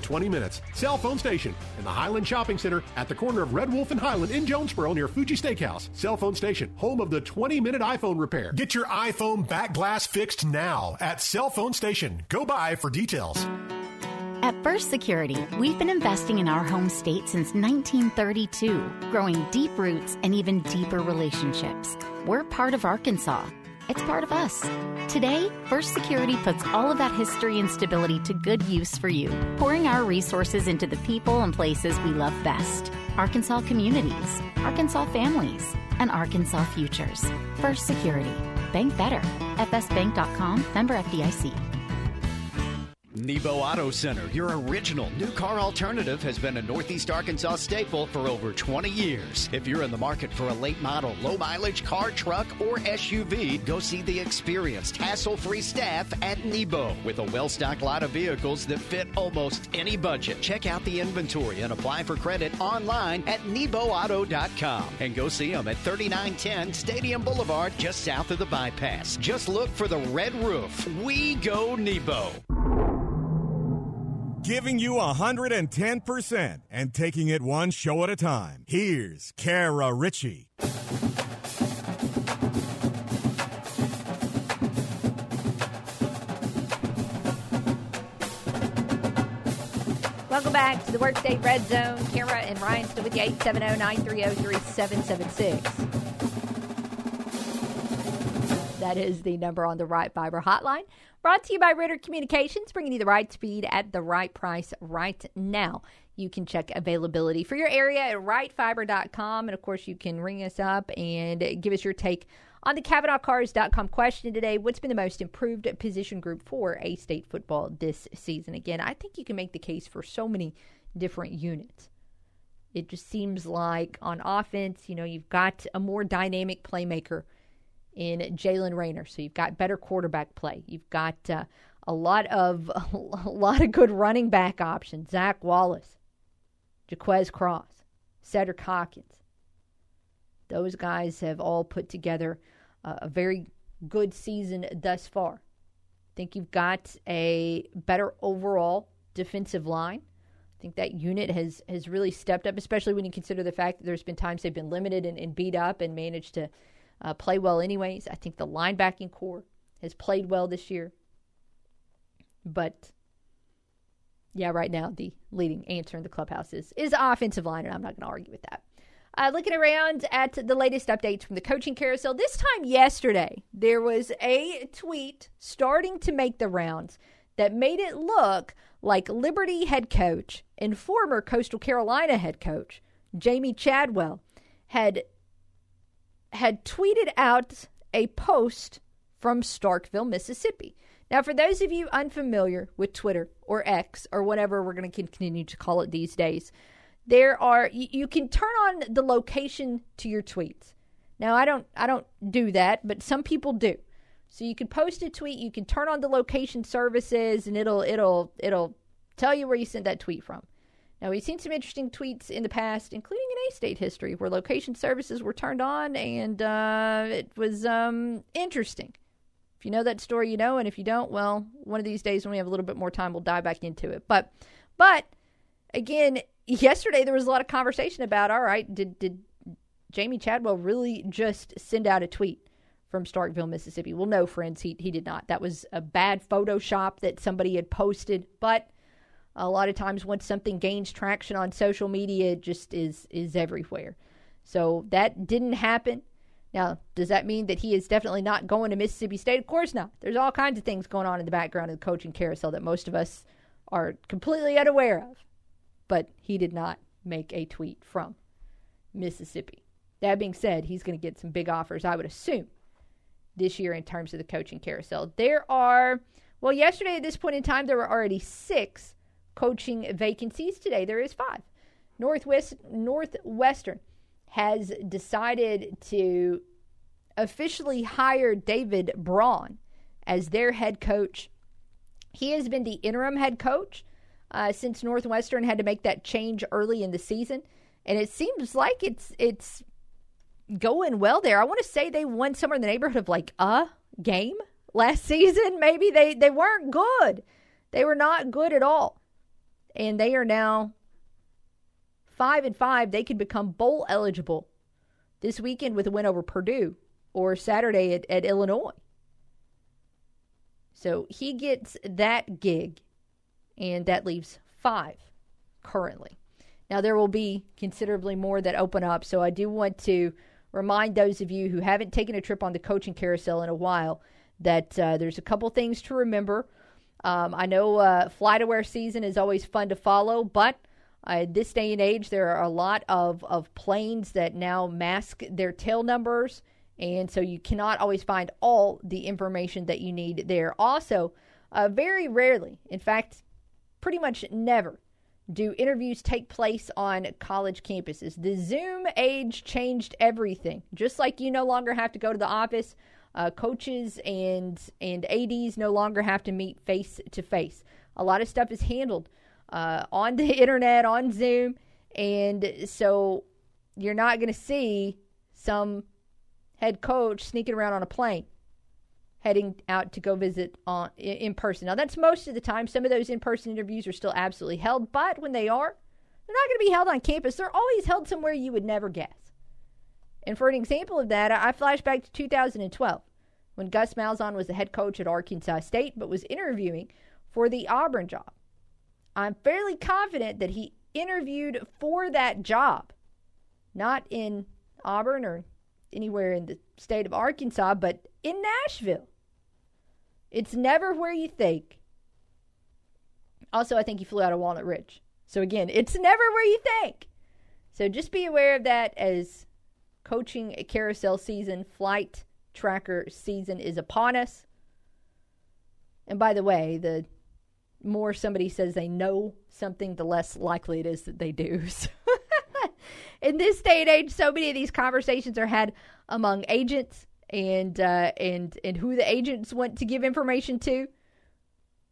20 minutes. Cell Phone Station in the Highland Shopping Center at the corner of Red Wolf and Highland in Jonesboro near Fuji Steakhouse. Cell Phone Station, home of the 20 minute iPhone repair. Get your iPhone back glass fixed now at Cell Phone Station. Go by for details. At First Security, we've been investing in our home state since 1932, growing deep roots and even deeper relationships. We're part of Arkansas. It's part of us. Today, First Security puts all of that history and stability to good use for you, pouring our resources into the people and places we love best Arkansas communities, Arkansas families, and Arkansas futures. First Security. Bank better. FSBank.com, member FDIC. Nebo Auto Center, your original new car alternative, has been a Northeast Arkansas staple for over 20 years. If you're in the market for a late model, low mileage car, truck, or SUV, go see the experienced, hassle free staff at Nebo with a well stocked lot of vehicles that fit almost any budget. Check out the inventory and apply for credit online at NeboAuto.com and go see them at 3910 Stadium Boulevard, just south of the bypass. Just look for the red roof. We go Nebo giving you 110% and taking it one show at a time. Here's Kara Richey. Welcome back to the Workday Red Zone. Kara and Ryan still with you, 870-930-3776. That is the number on the Ritter Fiber hotline. Brought to you by Ritter Communications, bringing you the right speed at the right price right now. You can check availability for your area at rightfiber.com. And of course, you can ring us up and give us your take on the CavenaughCars.com question today. What's been the most improved position group for A State football this season? Again, I think you can make the case for so many different units. It just seems like on offense, you know, you've got a more dynamic playmaker in Jaylen Raynor. So you've got better quarterback play. You've got uh, a lot of a lot of good running back options. Zak Wallace, Jaquez Cross, Cedric Hawkins. Those guys have all put together uh, a very good season thus far. I think you've got a better overall defensive line. I think that unit has has really stepped up, especially when you consider the fact that there's been times they've been limited and, and beat up and managed to uh, play well anyways. I think the linebacking core has played well this year. But yeah, right now the leading answer in the clubhouse is, is offensive line, and I'm not going to argue with that. Uh, looking around at the latest updates from the coaching carousel, this time yesterday, there was a tweet starting to make the rounds that made it look like Liberty head coach and former Coastal Carolina head coach Jamey Chadwell had had tweeted out a post from Starkville, Mississippi. Now, for those of you unfamiliar with Twitter or X or whatever we're going to continue to call it these days, there are you, you can turn on the location to your tweets. Now, I don't I don't do that, but some people do. So you can post a tweet, you can turn on the location services, and it'll it'll it'll tell you where you sent that tweet from. Now we've seen some interesting tweets in the past, including in A State history, where location services were turned on, and uh, it was um, interesting. If you know that story, you know, and if you don't, well, one of these days when we have a little bit more time, we'll dive back into it. But, but again, yesterday there was a lot of conversation about, all right, did did Jamey Chadwell really just send out a tweet from Starkville, Mississippi? Well, no, friends, he he did not. That was a bad Photoshop that somebody had posted, but a lot of times once something gains traction on social media it just is is everywhere. So that didn't happen. Now does that mean that he is definitely not going to mississippi state? Of course not. There's all kinds of things going on in the background of the coaching carousel that most of us are completely unaware of. But he did not make a tweet from mississippi. That being said he's going to get some big offers i would assume this year in terms of the coaching carousel. There are well yesterday at this point in time there were already six coaching vacancies. Today there is five. Northwest Northwestern has decided to officially hire David Braun as their head coach. He has been the interim head coach uh, since Northwestern had to make that change early in the season, and it seems like it's it's going well there. I want to say they won somewhere in the neighborhood of like a game last season. Maybe they they weren't good. They were not good at all and they are now five and five. They could become bowl eligible this weekend with a win over Purdue or Saturday at, at Illinois. So he gets that gig, and that leaves five currently. Now, there will be considerably more that open up, so I do want to remind those of you who haven't taken a trip on the coaching carousel in a while that uh, there's a couple things to remember. Um, I know uh, FlightAware season is always fun to follow, but uh, this day and age, there are a lot of, of planes that now mask their tail numbers, and so you cannot always find all the information that you need there. Also, uh, very rarely, in fact, pretty much never, do interviews take place on college campuses. The Zoom age changed everything. Just like you no longer have to go to the office uh, coaches and and ads no longer have to meet face to face. A lot of stuff is handled uh, on the internet, on Zoom, and so you're not going to see some head coach sneaking around on a plane heading out to go visit on in person. Now that's most of the time. Some of those in-person interviews are still absolutely held, but when they are, they're not going to be held on campus. They're always held somewhere you would never guess. And for an example of that, I flash back to 2012 when Gus Malzahn was the head coach at Arkansas State but was interviewing for the Auburn job. I'm fairly confident that he interviewed for that job, not in Auburn or anywhere in the state of Arkansas, but in Nashville. It's never where you think. Also, I think he flew out of Walnut Ridge. So, again, it's never where you think. So, just be aware of that as coaching carousel season, flight tracker season is upon us. And by the way, the more somebody says they know something, the less likely it is that they do. in this day and age, so many of these conversations are had among agents and uh, and and who the agents want to give information to.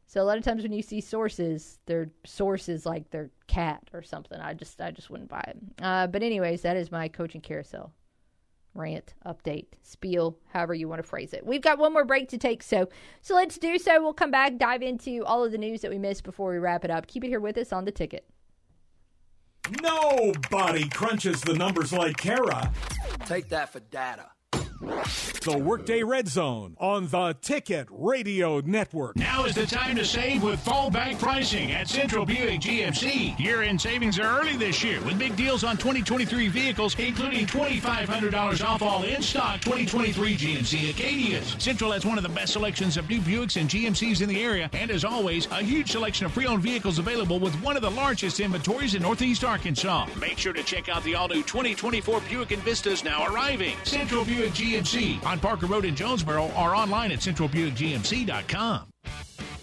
So a lot of times when you see sources, their sources like their cat or something. I just I just wouldn't buy it. Uh, but anyways, that is my coaching carousel rant, update, spiel, however you want to phrase it. We've got one more break to take, so so let's do so. We'll come back, dive into all of the news that we missed before we wrap it up. Keep it here with us on the ticket. Nobody crunches the numbers like Kara. Take that for data. The Workday Red Zone on the Ticket Radio Network. Now is the time to save with fall fallback pricing at Central Buick GMC. Year-end savings are early this year with big deals on 2023 vehicles, including $2,500 off all in-stock 2023 GMC Acadias. Central has one of the best selections of new Buicks and GMCs in the area, and as always, a huge selection of pre-owned vehicles available with one of the largest inventories in Northeast Arkansas. Make sure to check out the all-new 2024 Buick Envistas now arriving. Central Buick GMC on Parker Road in Jonesboro or online at centralbuickgmc.com.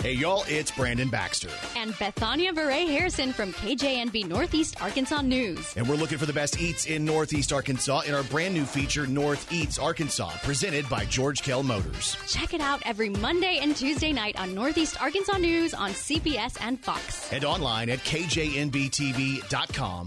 Hey, y'all, it's Brandon Baxter. And Bethania Beret Harrison from KJNB Northeast Arkansas News. And we're looking for the best eats in Northeast Arkansas in our brand new feature, North Eats Arkansas, presented by George Kell Motors. Check it out every Monday and Tuesday night on Northeast Arkansas News on CBS and Fox. And online at kjnbtv.com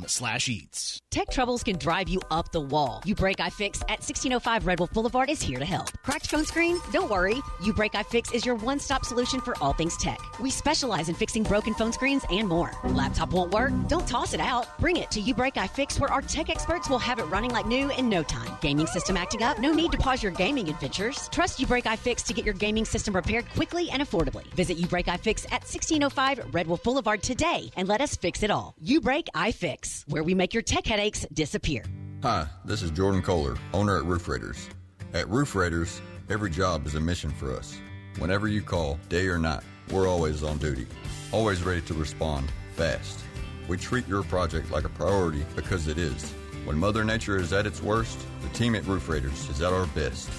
slash eats. Tech troubles can drive you up the wall. You Break I Fix at 1605 Red Wolf Boulevard is here to help. Cracked phone screen? Don't worry. You Break I Fix is your one stop solution for all things tech. We specialize in fixing broken phone screens and more. Laptop won't work? Don't toss it out. Bring it to You Break I Fix, where our tech experts will have it running like new in no time. Gaming system acting up? No need to pause your gaming adventures. Trust You Break I Fix to get your gaming system repaired quickly and affordably. Visit You Break I Fix at 1605 Red Wolf Boulevard today and let us fix it all. You Break I Fix, where we make your tech headaches disappear. Hi, this is Jordan Kohler, owner at Roof Raiders. At Roof Raiders, every job is a mission for us. Whenever you call, day or night, we're always on duty, always ready to respond fast. We treat your project like a priority because it is. When Mother Nature is at its worst, the team at Roof Raiders is at our best.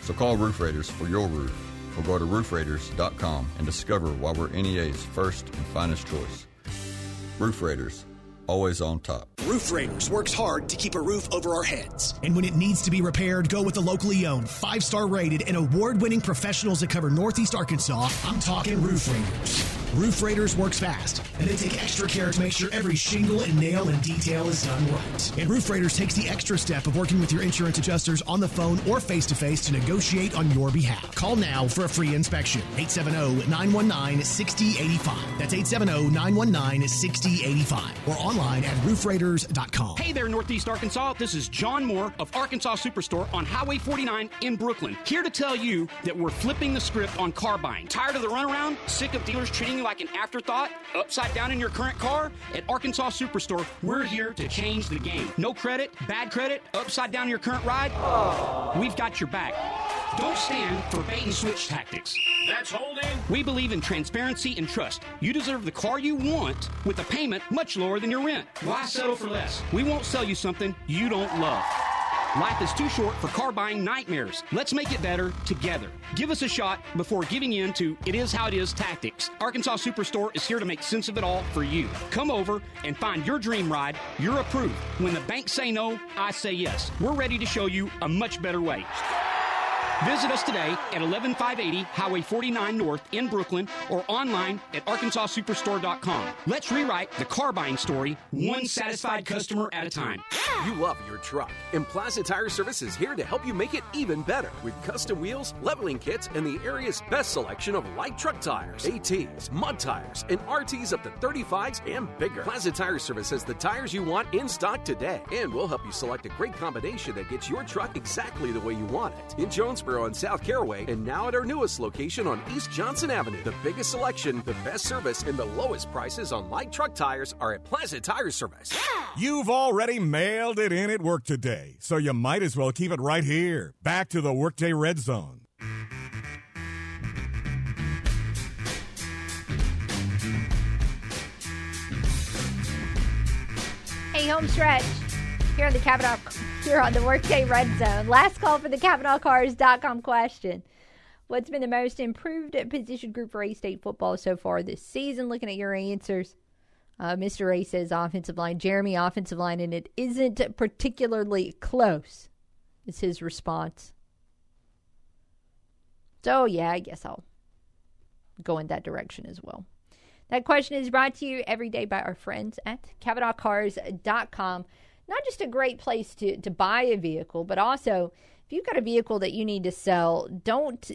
So call Roof Raiders for your roof or go to roofraiders.com and discover why we're NEA's first and finest choice. Roof Raiders, always on top. Roof Raiders works hard to keep a roof over our heads. And when it needs to be repaired, go with the locally owned, five star rated, and award winning professionals that cover Northeast Arkansas. I'm talking Roof Raiders. Roof Raiders works fast, and they take extra care to make sure every shingle and nail and detail is done right. And Roof Raiders takes the extra step of working with your insurance adjusters on the phone or face to face to negotiate on your behalf. Call now for a free inspection. 870 919 6085. That's 870 919 6085. Or online at roofraiders.com. Hey there, Northeast Arkansas. This is John Moore of Arkansas Superstore on Highway 49 in Brooklyn. Here to tell you that we're flipping the script on car buying. Tired of the runaround? Sick of dealers treating you like an afterthought? Upside down in your current car? At Arkansas Superstore, we're here to change the game. No credit, bad credit, upside down your current ride? We've got your back. Don't stand for bait and switch tactics. That's holding. We believe in transparency and trust. You deserve the car you want with a payment much lower than your rent. Why settle for less? We won't sell you something you don't love. Life is too short for car buying nightmares. Let's make it better together. Give us a shot before giving in to it is how it is tactics. Arkansas Superstore is here to make sense of it all for you. Come over and find your dream ride. You're approved. When the banks say no, I say yes. We're ready to show you a much better way. Visit us today at 11580 Highway 49 North in Brooklyn or online at arkansassuperstore.com. Let's rewrite the car buying story one satisfied customer at a time. You love your truck, and Plaza Tire Service is here to help you make it even better with custom wheels, leveling kits, and the area's best selection of light truck tires, ATs, mud tires, and RTs up to 35s and bigger. Plaza Tire Service has the tires you want in stock today, and we'll help you select a great combination that gets your truck exactly the way you want it. In Jonesboro on South Caraway and now at our newest location on East Johnson Avenue. The biggest selection, the best service, and the lowest prices on light truck tires are at Plaza Tire Service. You've already mailed it in at work today, so you might as well keep it right here. Back to the Workday Red Zone. Hey, home stretch here on the Cavenaugh here on the Workday Red Zone. Last call for the CavenaughCars.com question. What's been the most improved position group for A State football so far this season? Looking at your answers. Uh, Mr. Ray says offensive line, Jeremy offensive line, and it isn't particularly close, is his response. So, yeah, I guess I'll go in that direction as well. That question is brought to you every day by our friends at CavenaughCars.com. Not just a great place to, to buy a vehicle, but also if you've got a vehicle that you need to sell, don't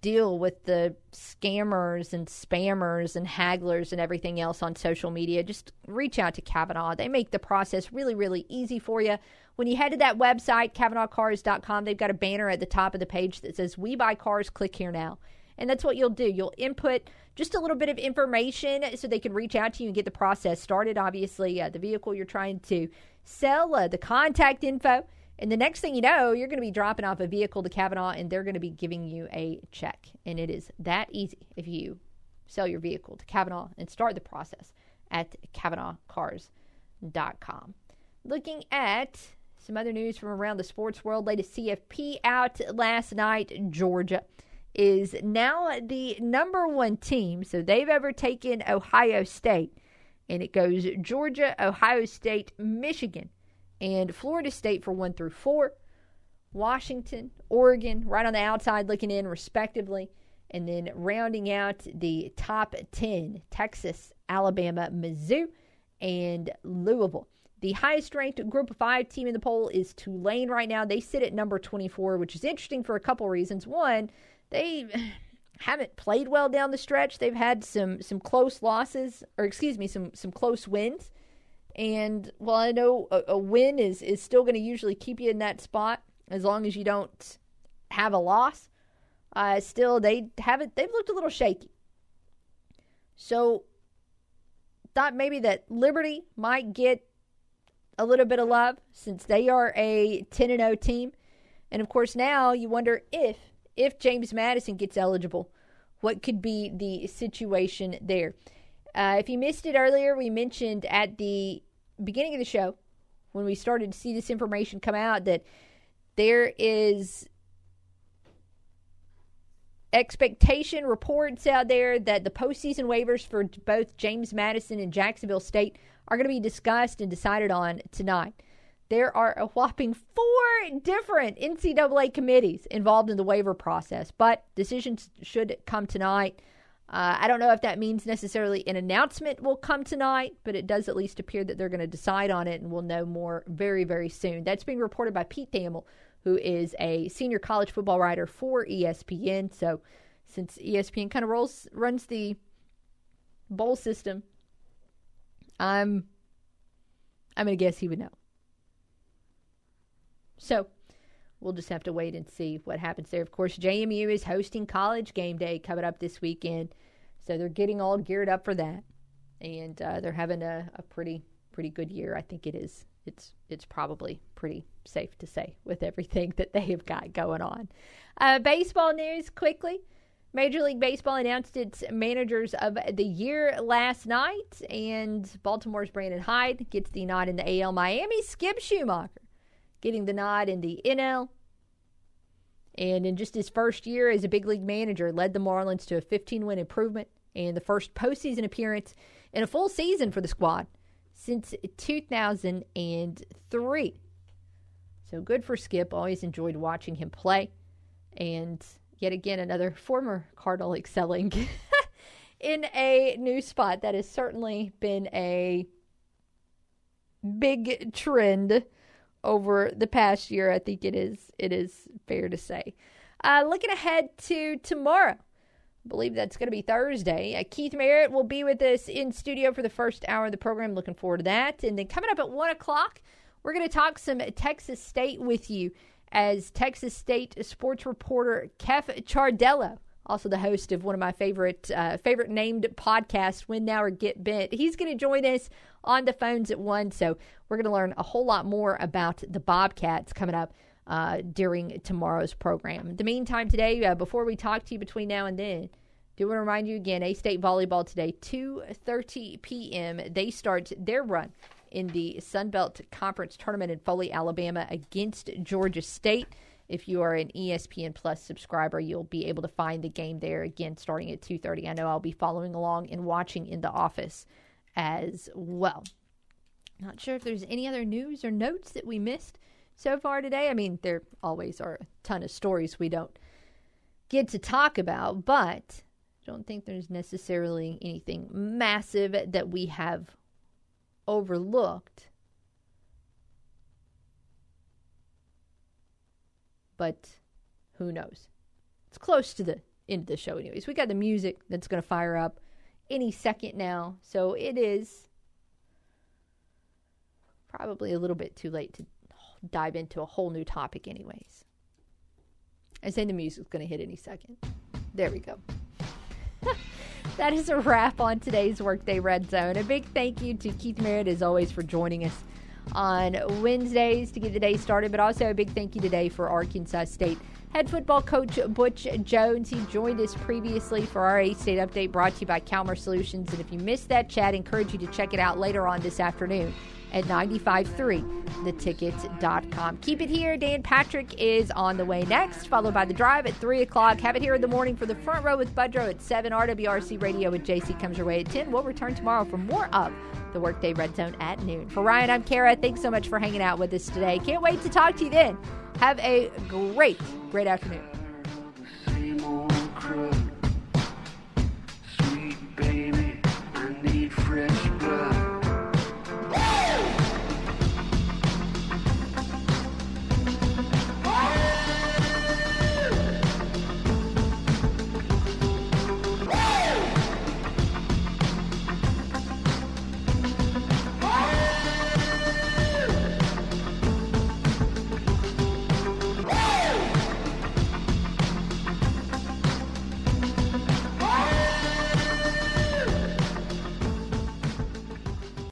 deal with the scammers and spammers and hagglers and everything else on social media. Just reach out to Cavenaugh. They make the process really, really easy for you. When you head to that website, CavenaughCars.com, they've got a banner at the top of the page that says, We buy cars, click here now. And that's what you'll do. You'll input just a little bit of information so they can reach out to you and get the process started. Obviously, uh, the vehicle you're trying to sell, uh, the contact info. And the next thing you know, you're going to be dropping off a vehicle to Cavenaugh and they're going to be giving you a check. And it is that easy if you sell your vehicle to Cavenaugh and start the process at CavenaughCars.com. Looking at some other news from around the sports world, latest CFP out last night, Georgia is now the number one team. So they've overtaken Ohio State. And it goes Georgia, Ohio State, Michigan, and Florida State for one through four. Washington, Oregon, right on the outside looking in, respectively. And then rounding out the top 10, Texas, Alabama, Mizzou, and Louisville. The highest ranked group of five team in the poll is Tulane right now. They sit at number 24, which is interesting for a couple reasons. One, they haven't played well down the stretch. They've had some some close losses, or excuse me, some some close wins. And while I know a, a win is is still going to usually keep you in that spot as long as you don't have a loss, uh, still they haven't. They've looked a little shaky. So thought maybe that Liberty might get a little bit of love since they are a 10 and 0 team. And of course, now you wonder if if James Madison gets eligible, what could be the situation there? Uh, if you missed it earlier, we mentioned at the beginning of the show when we started to see this information come out that there is expectation reports out there that the postseason waivers for both James Madison and Jacksonville State are going to be discussed and decided on tonight there are a whopping four different NCAA committees involved in the waiver process, but decisions should come tonight. Uh, I don't know if that means necessarily an announcement will come tonight, but it does at least appear that they're going to decide on it, and we'll know more very, very soon. That's being reported by Pete Thamel, who is a senior college football writer for ESPN. So, since ESPN kind of rolls runs the bowl system, I'm I'm going to guess he would know. So we'll just have to wait and see what happens there. Of course, JMU is hosting college game day coming up this weekend. So they're getting all geared up for that. And uh, they're having a, a pretty pretty good year. I think it is. It's it's probably pretty safe to say with everything that they have got going on. Uh, baseball news quickly. Major League Baseball announced its managers of the year last night, and Baltimore's Brandon Hyde gets the nod in the AL. Miami Skip Schumaker getting the nod in the NL. And in just his first year as a big league manager, led the Marlins to a 15 win improvement and the first postseason appearance in a full season for the squad since 2003. So good for Skip. Always enjoyed watching him play. And yet again, another former Cardinal excelling in a new spot. That has certainly been a big trend over the past year. I think it is it is fair to say. Uh, looking ahead to tomorrow, I believe that's going to be Thursday. Uh, Keith Merritt will be with us in studio for the first hour of the program. Looking forward to that. And then coming up at one o'clock, we're going to talk some Texas State with you as Texas State sports reporter Kef Chardello also the host of one of my favorite uh, favorite named podcasts, Win Now or Get Bent. He's going to join us on the phones at one, so we're going to learn a whole lot more about the Bobcats coming up uh, during tomorrow's program. In the meantime, today, uh, before we talk to you between now and then, do want to remind you again, A State volleyball today, 2:30 p.m. They start their run in the Sun Belt Conference tournament in Foley, Alabama against Georgia State. If you are an ESPN Plus subscriber, you'll be able to find the game there again starting at 2:30. I know I'll be following along and watching in the office as well. Not sure if there's any other news or notes that we missed so far today. I mean, there always are a ton of stories we don't get to talk about, but I don't think there's necessarily anything massive that we have overlooked. But who knows? It's close to the end of the show, anyways. We got the music that's going to fire up any second now, so it is probably a little bit too late to dive into a whole new topic, anyways. I say the music's going to hit any second. There we go. that is a wrap on today's Workday Red Zone. A big thank you to Keith Merritt, as always, for joining us on Wednesdays to get the day started, but also a big thank you today for Arkansas State head football coach Butch Jones. He joined us previously for our A State update brought to you by Calmer Solutions. And if you missed that chat, I encourage you to check it out later on this afternoon at 953thetickets.com. Keep it here. Dan Patrick is on the way next, followed by The Drive at 3 o'clock. Have it here in the morning for the front row with Budrow at 7. RWRC Radio with JC comes your way at 10. We'll return tomorrow for more of the Workday Red Zone at noon. For Ryan, I'm Kara. Thanks so much for hanging out with us today. Can't wait to talk to you then. Have a great, great afternoon.